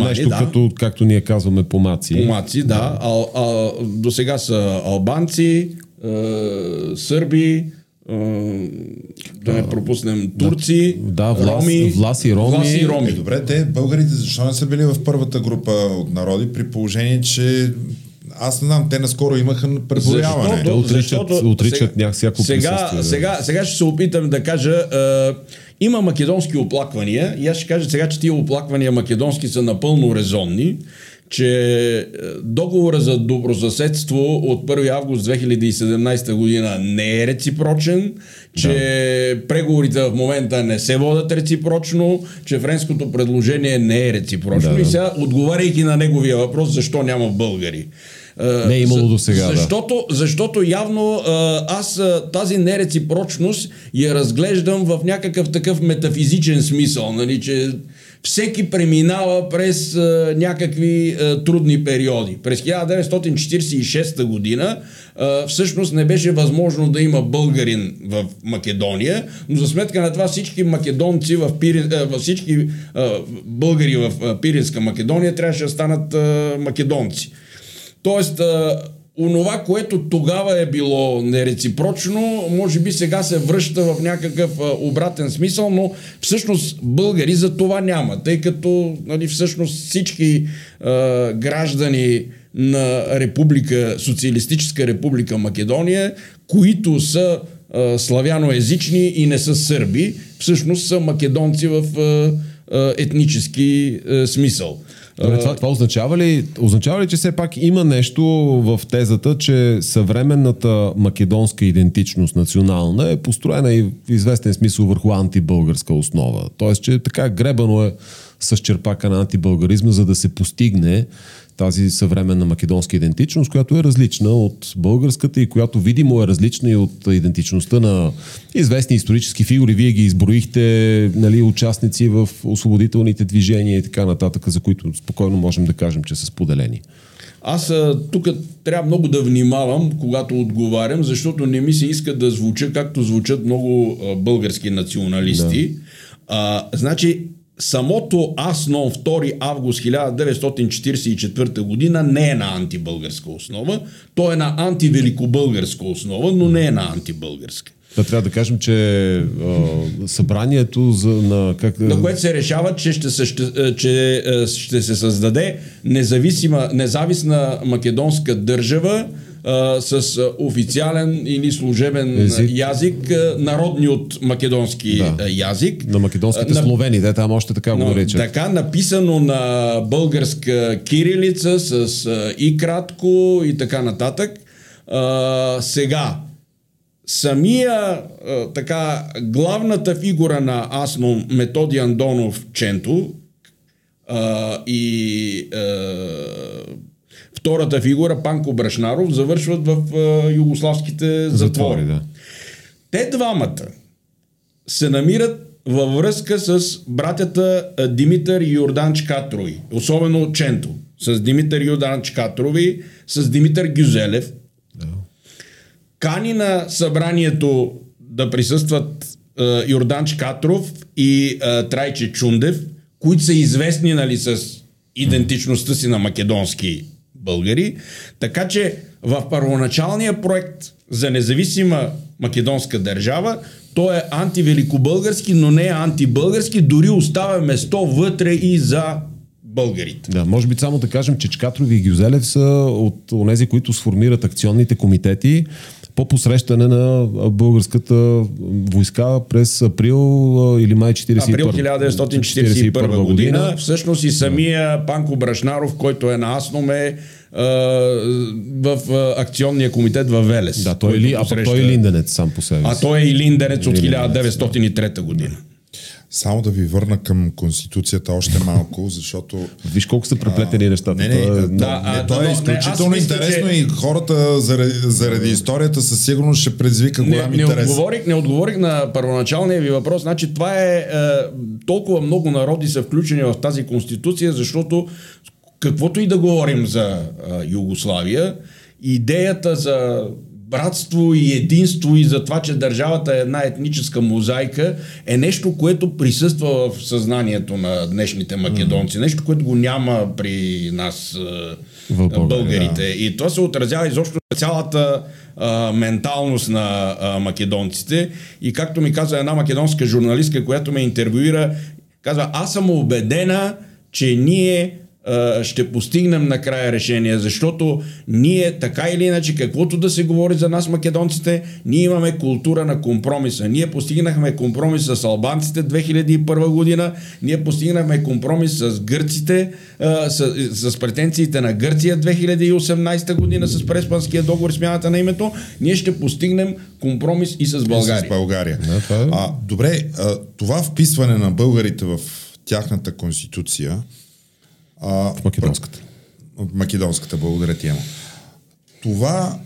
Нещо да. като, както ние казваме, помаци. Помаци, да. А, а, до сега са албанци, е, сърби, да не пропуснем турци, Да, влас- роми, власи, роми. власи и Е, роми. добре, те, българите, защо не са били в първата група от народи, при положение, че аз не знам, те наскоро имаха преброяване. Те отричат- отричат няк- всяко сега, сега, сега ще се опитам да кажа, е, има македонски оплаквания и аз ще кажа сега, че тия оплаквания македонски са напълно резонни, че договора за добросъседство от 1 август 2017 година не е реципрочен, че да. преговорите в момента не се водят реципрочно, че френското предложение не е реципрочно. Да, и сега, отговаряйки на неговия въпрос, защо няма българи. Не е имало до сега. Защото, да. защото явно аз тази нереципрочност я разглеждам в някакъв такъв метафизичен смисъл, нали, че всеки преминава през а, някакви а, трудни периоди. През 1946 година а, всъщност не беше възможно да има българин в Македония, но за сметка на това всички македонци в Пирин, а, всички а, българи в а, Пиринска Македония трябваше да станат а, македонци. Тоест, онова, което тогава е било нереципрочно, може би сега се връща в някакъв обратен смисъл, но всъщност българи за това няма, тъй като нали, всъщност всички а, граждани на република, Социалистическа република Македония, които са а, славяноязични и не са сърби, всъщност са македонци в а, етнически а, смисъл. Добре, това, това означава, ли, означава ли, че все пак има нещо в тезата, че съвременната македонска идентичност национална е построена и в известен смисъл върху антибългарска основа? Тоест, че така гребано е с черпака на антибългаризма, за да се постигне тази съвременна македонска идентичност, която е различна от българската и която видимо е различна и от идентичността на известни исторически фигури. Вие ги изброихте, нали, участници в освободителните движения и така нататък, за които спокойно можем да кажем, че са споделени. Аз тук трябва много да внимавам, когато отговарям, защото не ми се иска да звуча както звучат много български националисти. Да. А, значи, самото АСНО 2 август 1944 година не е на антибългарска основа, то е на антивеликобългарска основа, но не е на антибългарска. Да, трябва да кажем, че а, събранието за, на... Как... На което се решава, че ще, се, ще, че, ще се създаде независима, независна македонска държава, а, с официален или служебен език, язик, а, народни от македонски да. язик. На македонските на, словени, да, там още така го наричат. Така, написано на българска кирилица с а, и кратко и така нататък. А, сега, самия а, така главната фигура на Асно Методи Андонов Ченто а, и а, втората фигура, Панко Брашнаров, завършват в а, югославските затвори. затвори да. Те двамата се намират във връзка с братята Димитър и Йордан Чкатрови, особено Ченто, с Димитър Йордан Чкатрови, с Димитър Гюзелев. Да. Кани на събранието да присъстват а, Йордан Чкатров и а, Трайче Чундев, които са известни нали, с идентичността си на македонски българи. Така че в първоначалния проект за независима македонска държава, той е антивеликобългарски, но не е антибългарски, дори оставя место вътре и за българите. Да, може би само да кажем, че Чкатрови и Гюзелев са от тези, които сформират акционните комитети по посрещане на българската войска през април или май 41 Април 1941 година. Всъщност и самия Панко Брашнаров, който е на Асном е в акционния комитет в Велес. Да, той, е, а той е линденец сам по себе си. А той е и линденец от 1903 година. Само да ви върна към Конституцията още малко, защото... Виж колко са преплетени нещата. Не, не, това е, да, не, то е изключително интересно че... и хората заради, заради историята със сигурност ще предизвика голям не, интерес. Не отговорих, не отговорих на първоначалния ви въпрос. Значи това е, е толкова много народи са включени в тази Конституция, защото каквото и да говорим за е, Югославия, идеята за братство и единство и за това, че държавата е една етническа мозайка, е нещо, което присъства в съзнанието на днешните македонци. Нещо, което го няма при нас България, българите. Да. И това се отразява изобщо на цялата а, менталност на а, македонците. И както ми каза една македонска журналистка, която ме интервюира, казва, аз съм убедена, че ние ще постигнем накрая решение, защото ние така или иначе, каквото да се говори за нас македонците, ние имаме култура на компромиса. Ние постигнахме компромис с албанците 2001 година, ние постигнахме компромис с гърците, с, с претенциите на Гърция 2018 година с Преспанския договор, смяната на името. Ние ще постигнем компромис и с България. И с България. Да, това е... а, добре, а, това вписване на българите в тяхната конституция, а, в македонската. Македонската, благодаря ти, Ема. Това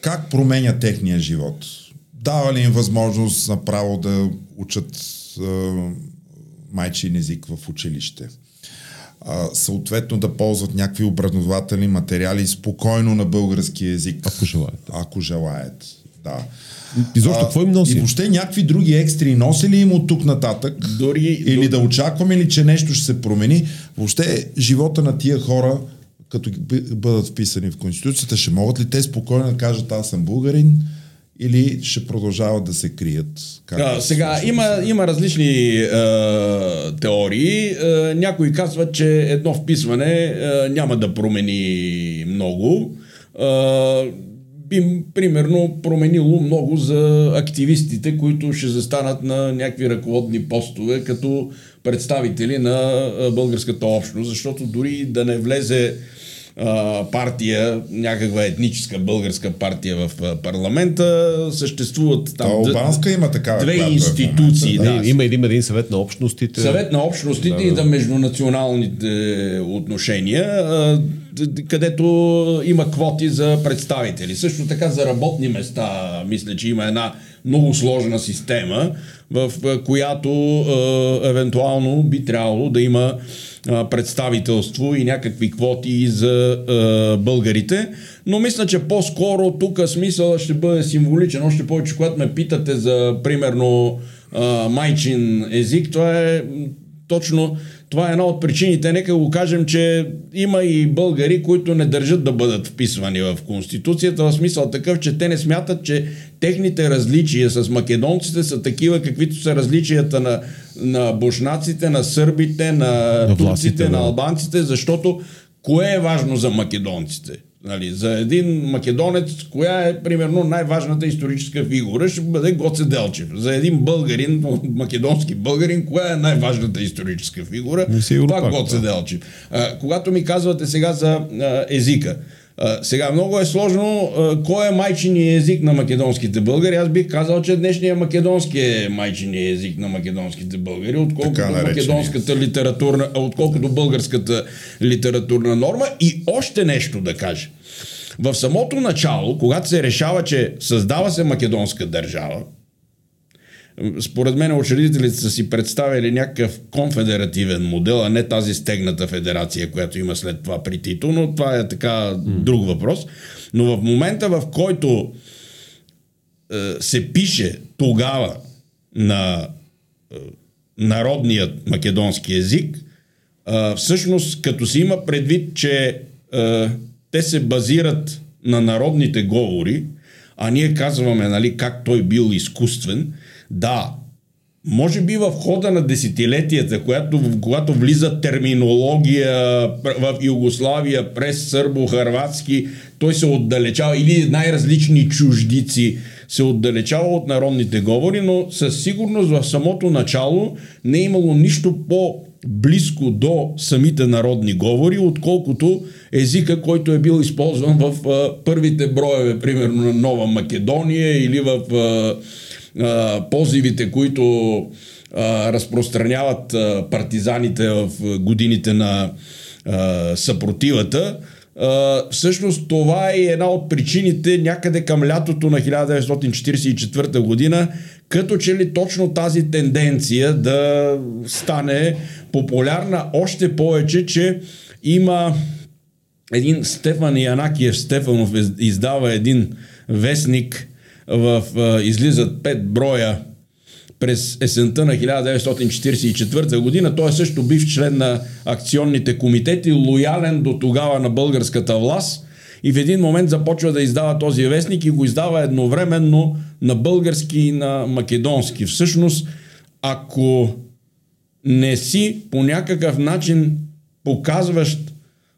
как променя техния живот? Дава ли им възможност направо да учат а, майчин език в училище? А, съответно да ползват някакви образователни материали спокойно на български язик. Ако желаят. Ако желаят, да. Изобщо, какво им носи? И въобще някакви други екстри носи ли им от тук нататък? Дори, или дори... да очакваме ли, че нещо ще се промени? Въобще живота на тия хора, като бъдат вписани в Конституцията, ще могат ли те спокойно да кажат аз съм българин? или ще продължават да се крият? Как а, сега, има, има различни е, теории. Е, някои казват, че едно вписване е, няма да промени много. Е, би, примерно, променило много за активистите, които ще застанат на някакви ръководни постове, като представители на българската общност, защото дори да не влезе а, партия, някаква етническа българска партия в парламента, съществуват там. Албанска има такава. Две е институции. Да, да, има един, един съвет на общностите. Съвет на общностите да, и за междунационалните отношения, където има квоти за представители. Също така за работни места, мисля, че има една много сложна система, в която евентуално би трябвало да има представителство и някакви квоти за е, българите. Но мисля, че по-скоро тук смисъл ще бъде символичен. Още повече, когато ме питате за, примерно, майчин език, това е точно това е една от причините. Нека го кажем, че има и българи, които не държат да бъдат вписвани в Конституцията, в смисъл такъв, че те не смятат, че техните различия с македонците са такива, каквито са различията на, на бушнаците, на сърбите, на, на турците, да. на албанците, защото кое е важно за македонците? Нали, за един македонец, коя е примерно най-важната историческа фигура, ще бъде Гоце Делчев. За един българин, македонски българин, коя е най-важната историческа фигура? Това Гоце. Делчев. А, когато ми казвате сега за а, езика, а, сега много е сложно а, кой е майчиния език на македонските българи. Аз бих казал, че днешния македонски е майчиния език на македонските българи, отколкото македонската литературна, отколкото българската литературна норма. И още нещо да кажа. В самото начало, когато се решава, че създава се македонска държава, според мен учредителите са си представили някакъв конфедеративен модел, а не тази стегната федерация, която има след това при Тито, но това е така mm. друг въпрос. Но в момента, в който е, се пише тогава на е, народният македонски език, е, всъщност като се има предвид, че е, те се базират на народните говори, а ние казваме нали, как той бил изкуствен, да, може би в хода на десетилетията, когато, когато влиза терминология в Югославия през сърбо-хърватски, той се отдалечава или най-различни чуждици се отдалечава от народните говори, но със сигурност в самото начало не е имало нищо по-близко до самите народни говори, отколкото езика, който е бил използван в а, първите броеве, примерно на Нова Македония или в а, позивите, които разпространяват партизаните в годините на съпротивата. Всъщност това е една от причините някъде към лятото на 1944 година, като че ли точно тази тенденция да стане популярна още повече, че има един Стефан Янакиев Стефанов издава един вестник в, в излизат пет броя през есента на 1944 година. Той е също бив член на акционните комитети, лоялен до тогава на българската власт и в един момент започва да издава този вестник и го издава едновременно на български и на македонски. Всъщност, ако не си по някакъв начин показващ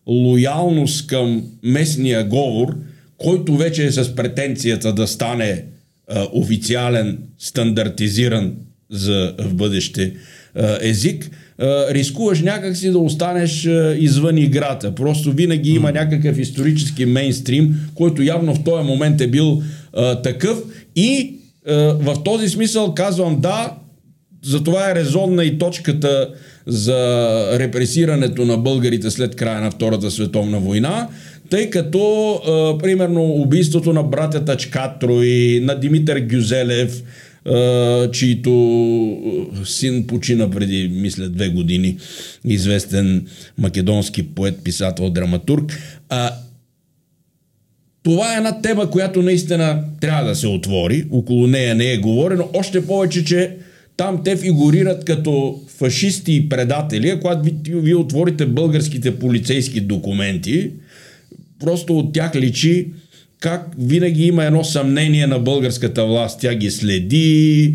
лоялност към местния говор, който вече е с претенцията да стане а, официален, стандартизиран за в бъдеще а, език, а, рискуваш някакси да останеш а, извън играта. Просто винаги има някакъв исторически мейнстрим, който явно в този момент е бил а, такъв. И а, в този смисъл казвам да, затова е резонна и точката за репресирането на българите след края на Втората световна война, тъй като, а, примерно, убийството на братята Чкатрои, на Димитър Гюзелев, а, чието син почина преди, мисля, две години, известен македонски поет, писател, драматург. А, това е една тема, която наистина трябва да се отвори. Около нея не е говорено. Още повече, че там те фигурират като фашисти и предатели. Когато ви, ви отворите българските полицейски документи, просто от тях личи как винаги има едно съмнение на българската власт. Тя ги следи,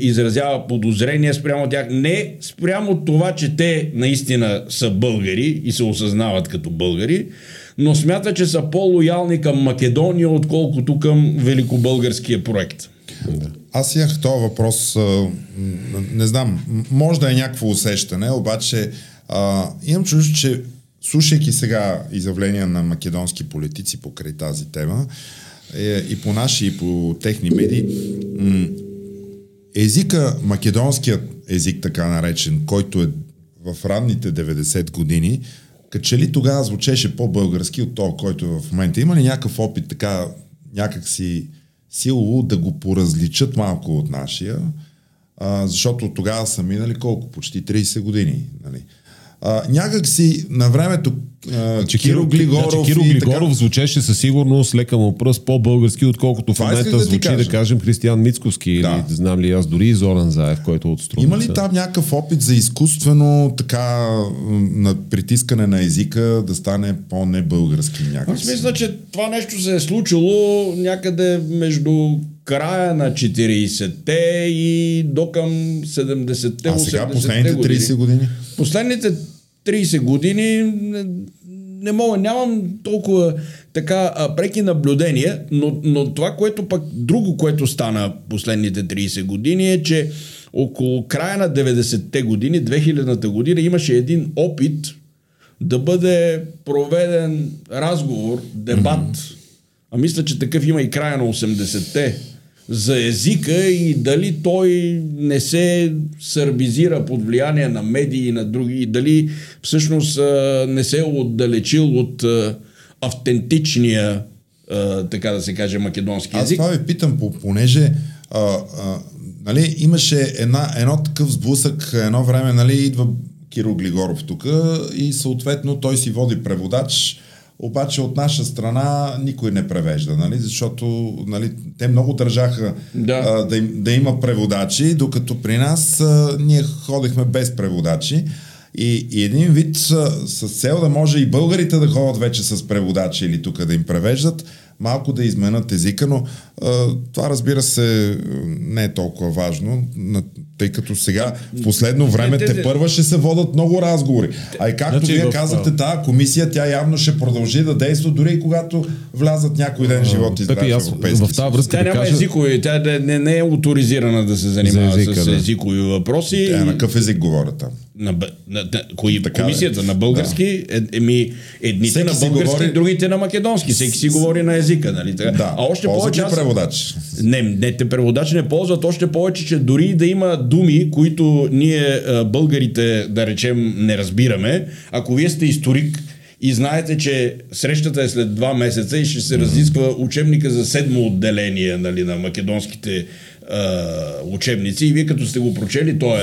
изразява подозрения спрямо тях. Не спрямо това, че те наистина са българи и се осъзнават като българи, но смята, че са по-лоялни към Македония, отколкото към великобългарския проект. Аз имах този въпрос, не знам, може да е някакво усещане, обаче а, имам чувство, че слушайки сега изявления на македонски политици покрай тази тема, е, и по наши, и по техни медии, езика, македонският език, така наречен, който е в ранните 90 години, като че ли тогава звучеше по-български от този, който е в момента. Има ли някакъв опит така, някак си силово да го поразличат малко от нашия, а, защото тогава са минали колко? Почти 30 години. Нали? А, някак си на времето че Киро Глигоров, значи, Киро Глигоров така... звучеше със сигурност лека му пръст по-български, отколкото в момента да звучи, да кажем, Християн Мицковски да. или знам ли аз дори и Зоран Заев, който е от Струмица. Има ли там някакъв опит за изкуствено така на притискане на езика да стане по-небългарски някакси? Аз мисля, че това нещо се е случило някъде между края на 40-те и до към 70-те, А сега последните 30 години? Последните 30 години не, не мога, нямам толкова така а, преки наблюдения, но, но това, което пък друго, което стана последните 30 години е, че около края на 90-те години, 2000-та година имаше един опит да бъде проведен разговор, дебат, mm-hmm. а мисля, че такъв има и края на 80-те, за езика и дали той не се сърбизира под влияние на медии и на други, и дали всъщност не се е отдалечил от автентичния, така да се каже, македонски език. Аз това ви питам, понеже а, а, нали, имаше една, едно такъв сблъсък, едно време, нали, идва Киро Глигоров тук и съответно той си води преводач, обаче от наша страна никой не превежда, нали? защото нали, те много държаха да. А, да, да има преводачи, докато при нас а, ние ходихме без преводачи. И, и един вид с, с цел да може и българите да ходят вече с преводачи или тук да им превеждат, малко да изменят езика, но това разбира се не е толкова важно, тъй като сега в последно време те първа ще се водат много разговори. А и както значи, вие казахте, тази комисия, тя явно ще продължи да действа, дори и когато влязат някой ден живот и здраве в тази връзка Тя да няма кажа... езикови, тя не, не, е авторизирана да се занимава езика, с да. езикови въпроси. Тя на какъв език говорят там? На, на, на, кои, така комисията е. на български, да. е, еми, едните Всеки на български, говори... другите на македонски. Всеки си говори на езика, нали? Така? Да. А още повече. Аз... преводач. Не, те преводачи не ползват още повече, че дори да има думи, които ние българите, да речем, не разбираме, ако вие сте историк и знаете, че срещата е след два месеца и ще се разисква учебника за седмо отделение нали, на македонските учебници и вие като сте го прочели този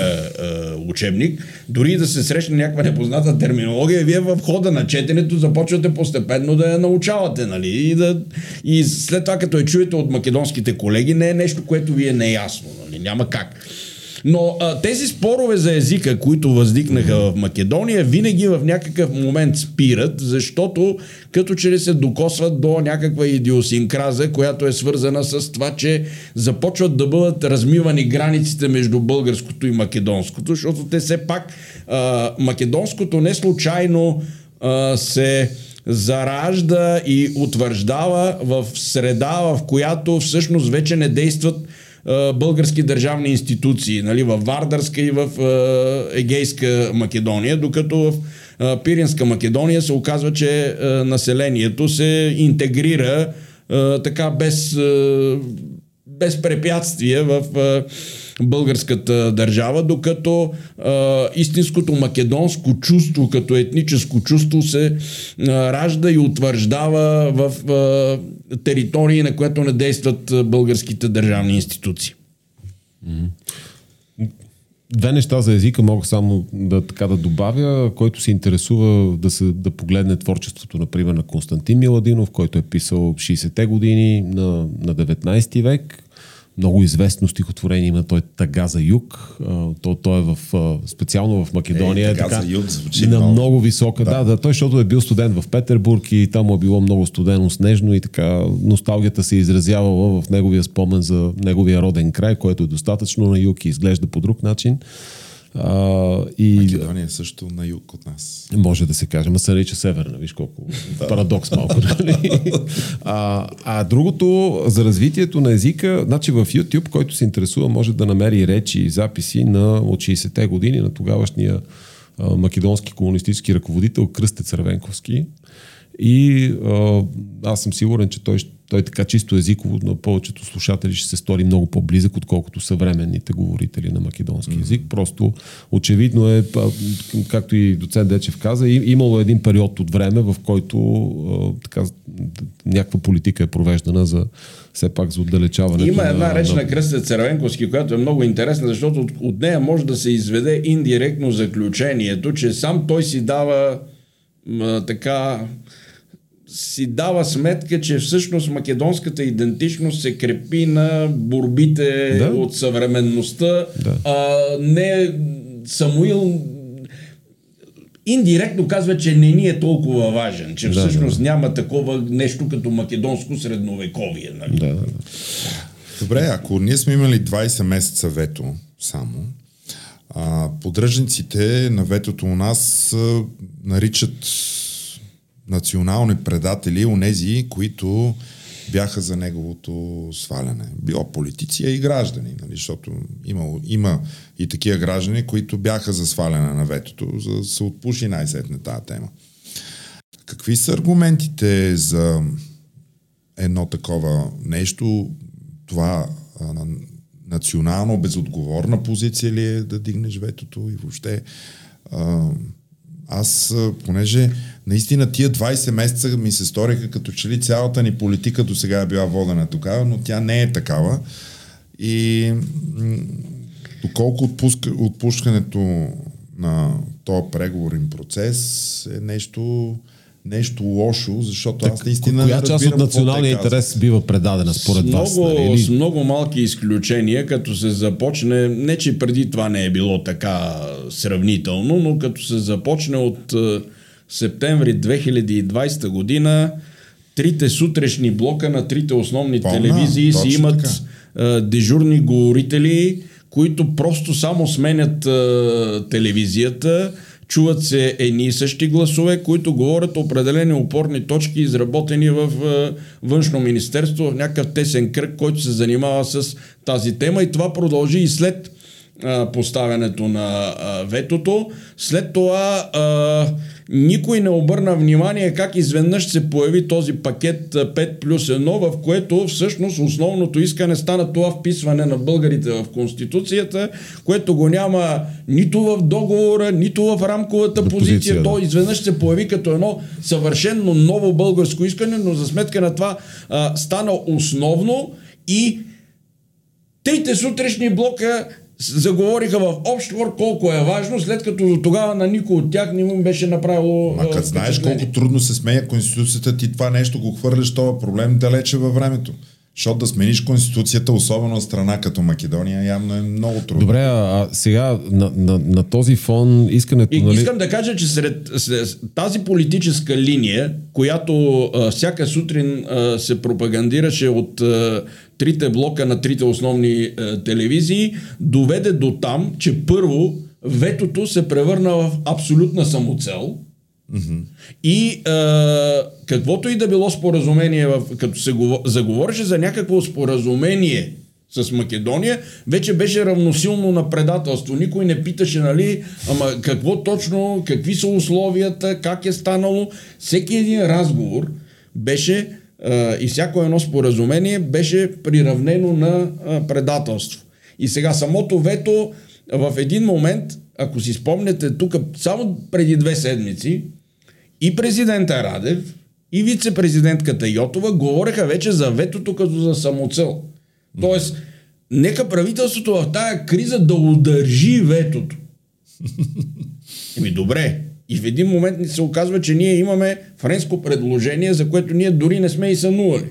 учебник, дори да се срещне някаква непозната терминология, вие в хода на четенето започвате постепенно да я научавате, нали? И, да, и след това, като я чуете от македонските колеги, не е нещо, което ви е неясно, нали? Няма как. Но а, тези спорове за езика, които възникнаха в Македония, винаги в някакъв момент спират, защото като че ли се докосват до някаква идиосинкраза, която е свързана с това, че започват да бъдат размивани границите между българското и македонското, защото те все пак а, македонското не случайно а, се заражда и утвърждава в среда, в която всъщност вече не действат български държавни институции, нали, в Вардарска и в Егейска Македония, докато в Пиринска Македония се оказва, че населението се интегрира така без, а, без препятствие в българската държава, докато а, истинското македонско чувство, като етническо чувство се а, ражда и утвърждава в а, територии, на което не действат българските държавни институции. Две неща за езика мога само да, така да добавя, който се интересува да, се, да погледне творчеството, например, на Константин Миладинов, който е писал 60-те години на, на 19 век много известно стихотворение има той Тага за юг. То, той е в, специално в Македония. Е, тага така, за юг звучи на много. много висока. Да. да, да, той, защото е бил студент в Петербург и там му е било много студено, снежно и така носталгията се е изразявала в неговия спомен за неговия роден край, който е достатъчно на юг и изглежда по друг начин. А, и... Македония е също на юг от нас. Може да се каже, ма се нарича северна, виж колко парадокс малко. Нали? <laughs> а, а другото, за развитието на езика, значи в YouTube, който се интересува, може да намери речи и записи на от 60-те години на тогавашния а, македонски комунистически ръководител Кръстец Ревенковски. И а, аз съм сигурен, че той, той така чисто езиково на повечето слушатели ще се стори много по-близък, отколкото съвременните говорители на македонски mm-hmm. език. Просто очевидно е, както и доцент Дечев каза, имало един период от време, в който а, така, някаква политика е провеждана за все пак за отдалечаване. Има една реч на, Кръстец Цервенковски, която е много интересна, защото от, от нея може да се изведе индиректно заключението, че сам той си дава м, така си дава сметка, че всъщност македонската идентичност се крепи на борбите да. от съвременността. Да. А, не Самуил индиректно казва, че не ни е толкова важен, че да, всъщност да. няма такова нещо като македонско средновековие. Нали? Да, да. Добре, ако ние сме имали 20 месеца вето само, а, поддръжниците на ветото у нас а, наричат национални предатели, онези, които бяха за неговото сваляне. Било политици, а и граждани, нали? защото има, има и такива граждани, които бяха за сваляне на ветото, за да се отпуши най-сетне тази тема. Какви са аргументите за едно такова нещо? Това а, национално безотговорна позиция ли е да дигнеш ветото и въобще а, аз, понеже наистина тия 20 месеца ми се сториха като че ли цялата ни политика до сега е била водена такава, но тя не е такава. И доколко отпуска, отпускането на този преговорен процес е нещо нещо лошо, защото так, аз наистина. Коя част от националния интерес бива предадена според с вас? Много, нали? С много малки изключения, като се започне, не че преди това не е било така сравнително, но като се започне от е, септември 2020 година, трите сутрешни блока на трите основни Помна, телевизии си имат е, дежурни говорители, които просто само сменят е, телевизията Чуват се едни и същи гласове, които говорят определени опорни точки, изработени в външно министерство, в някакъв тесен кръг, който се занимава с тази тема и това продължи и след поставянето на ветото. След това никой не обърна внимание как изведнъж се появи този пакет 5 плюс 1, в което всъщност основното искане стана това вписване на българите в Конституцията, което го няма нито в договора, нито в рамковата позиция. позиция. Да. То изведнъж се появи като едно съвършенно ново българско искане, но за сметка на това а, стана основно и трите сутрешни блока заговориха в общ твор колко е важно, след като до тогава на никой от тях не му беше направило. Ма като знаеш колко трудно се сменя Конституцията, ти това нещо го хвърляш това проблем далече във времето. Защото да смениш Конституцията, особено страна като Македония, явно е много трудно. Добре, а сега на, на, на този фон искането... И, нали... Искам да кажа, че сред, сред тази политическа линия, която а, всяка сутрин а, се пропагандираше от а, трите блока на трите основни а, телевизии, доведе до там, че първо ветото се превърна в абсолютна самоцел, И а, каквото и да било споразумение, в, като се заговореше за някакво споразумение с Македония, вече беше равносилно на предателство. Никой не питаше, нали, ама какво точно, какви са условията, как е станало. Всеки един разговор беше а, и всяко едно споразумение беше приравнено на а, предателство. И сега самото вето в един момент, ако си спомняте тук, само преди две седмици, и президента Радев, и вице-президентката Йотова говореха вече за ветото като за самоцел. Тоест, нека правителството в тая криза да удържи ветото. Еми добре. И в един момент ни се оказва, че ние имаме френско предложение, за което ние дори не сме и сънували.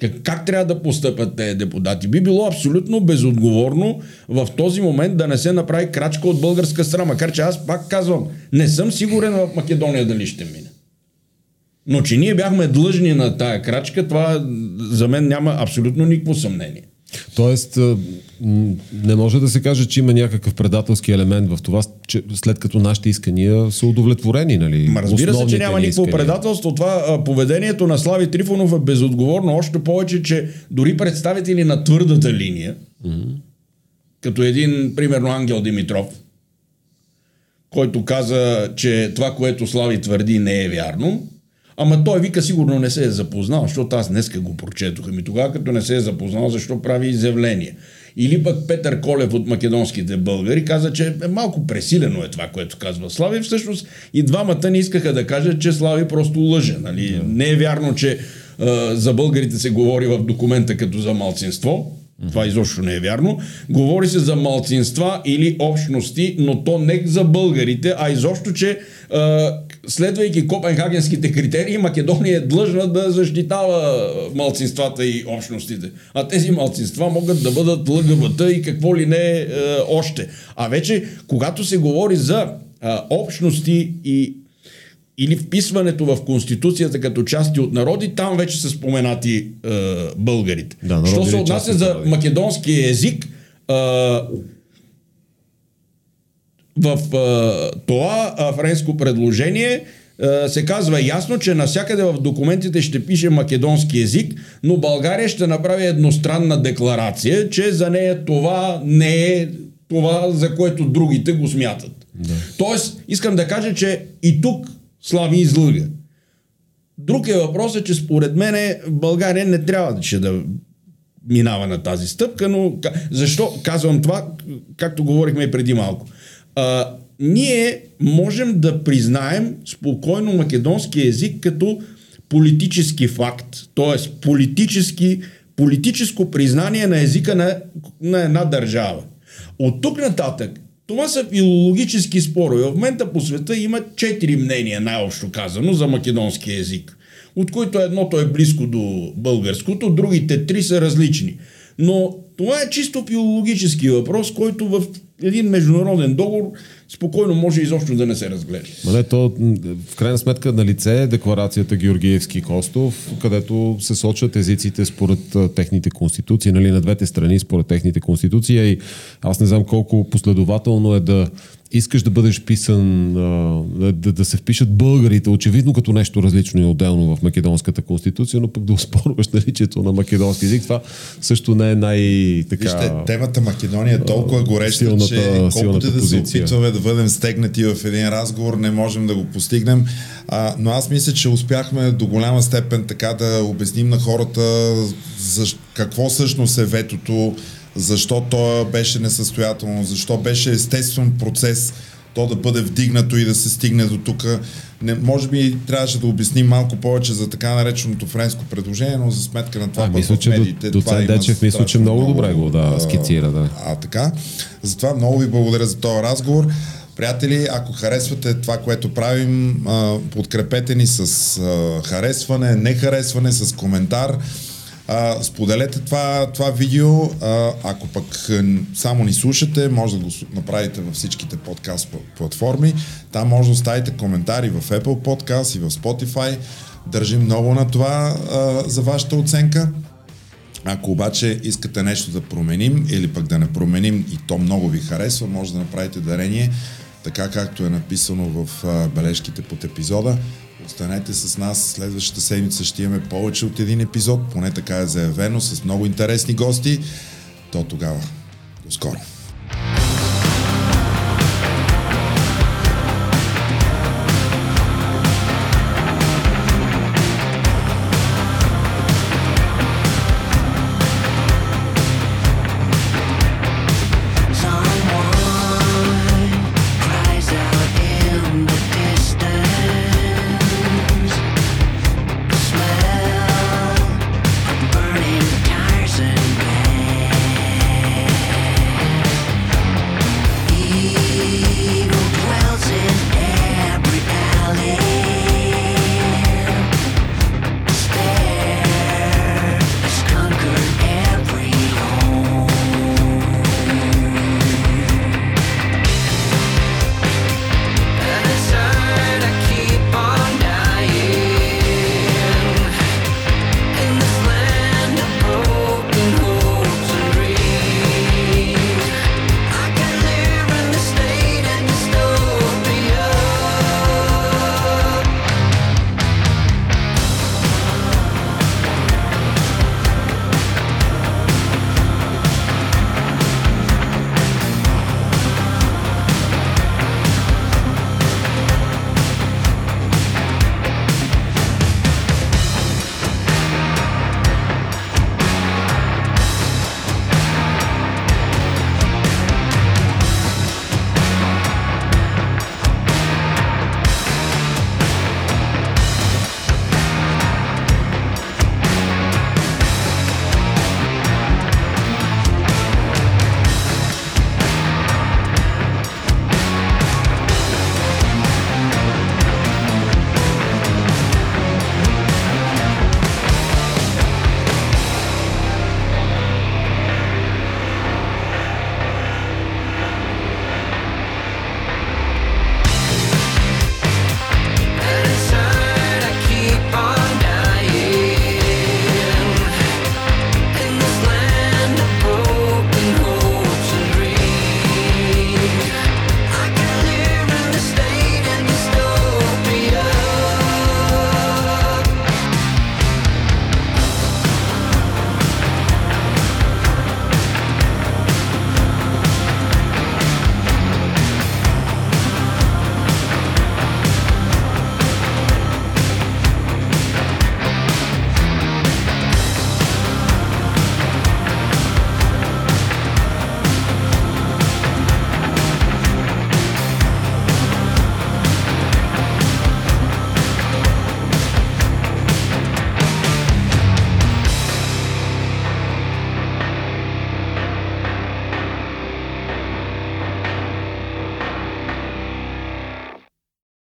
Как, как трябва да постъпят тези депутати? Би било абсолютно безотговорно в този момент да не се направи крачка от българска страна. Макар че аз пак казвам, не съм сигурен в Македония дали ще мине. Но че ние бяхме длъжни на тая крачка, това за мен няма абсолютно никакво съмнение. Тоест, не може да се каже, че има някакъв предателски елемент в това, че след като нашите искания са удовлетворени, нали? Ма разбира се, че няма никакво предателство. Това поведението на Слави Трифонов е безотговорно, още повече, че дори представители на твърдата линия, mm-hmm. като един, примерно, Ангел Димитров, който каза, че това, което Слави твърди, не е вярно, Ама той вика сигурно не се е запознал, защото аз днеска го прочетох. Ами тогава като не се е запознал, защо прави изявление? Или пък Петър Колев от македонските българи каза, че е малко пресилено е това, което казва Слави. Всъщност и двамата не искаха да кажат, че Слави просто лъже. Нали? Yeah. Не е вярно, че а, за българите се говори в документа като за малцинство. Това изобщо не е вярно. Говори се за малцинства или общности, но то не за българите, а изобщо, че следвайки копенхагенските критерии, Македония е длъжна да защитава малцинствата и общностите. А тези малцинства могат да бъдат ЛГБТ и какво ли не е, още. А вече, когато се говори за общности и или вписването в Конституцията като части от народи, там вече са споменати е, българите. Да, Що се отнася за македонския език, е, в а, това а, френско предложение а, се казва ясно, че навсякъде в документите ще пише македонски язик, но България ще направи едностранна декларация, че за нея това не е това, за което другите го смятат. Да. Тоест, искам да кажа, че и тук Слави излъга. Друг е въпросът, че според мен България не трябва да минава на тази стъпка, но защо казвам това, както говорихме и преди малко а, ние можем да признаем спокойно македонски език като политически факт, т.е. политически, политическо признание на езика на, на една държава. От тук нататък, това са филологически спорове. В момента по света има четири мнения, най-общо казано, за македонски език. От които едното е близко до българското, другите три са различни. Но това е чисто филологически въпрос, който в един международен договор спокойно може изобщо да не се разглежда. Ма не, то в крайна сметка на лице е декларацията Георгиевски Костов, където се сочат езиците според техните конституции, нали, на двете страни според техните конституции. И аз не знам колко последователно е да искаш да бъдеш писан, да, да се впишат българите, очевидно като нещо различно и отделно в македонската конституция, но пък да успорваш <laughs> наличието на македонски език, това също не е най-така... Вижте, темата Македония е толкова гореща, силната, че колкото да се опитваме да бъдем стегнати в един разговор, не можем да го постигнем. А, но аз мисля, че успяхме до голяма степен така да обясним на хората за какво всъщност е ветото, защо то беше несъстоятелно, защо беше естествен процес то да бъде вдигнато и да се стигне до тук. Може би трябваше да обясним малко повече за така нареченото френско предложение, но за сметка на това а, мисля, че медиите, до, това Дечев мисля, че много, много добре го да, скицира. Да. А, а така. Затова много ви благодаря за този разговор. Приятели, ако харесвате това, което правим, подкрепете ни с харесване, не харесване, с коментар. А, споделете това, това видео. А, ако пък само ни слушате, може да го направите във всичките подкаст платформи. Там може да оставите коментари в Apple Podcast и в Spotify. Държим много на това а, за вашата оценка. Ако обаче искате нещо да променим или пък да не променим и то много ви харесва, може да направите дарение така както е написано в бележките под епизода. Останете с нас. Следващата седмица ще имаме повече от един епизод, поне така е заявено, с много интересни гости. До тогава. До скоро.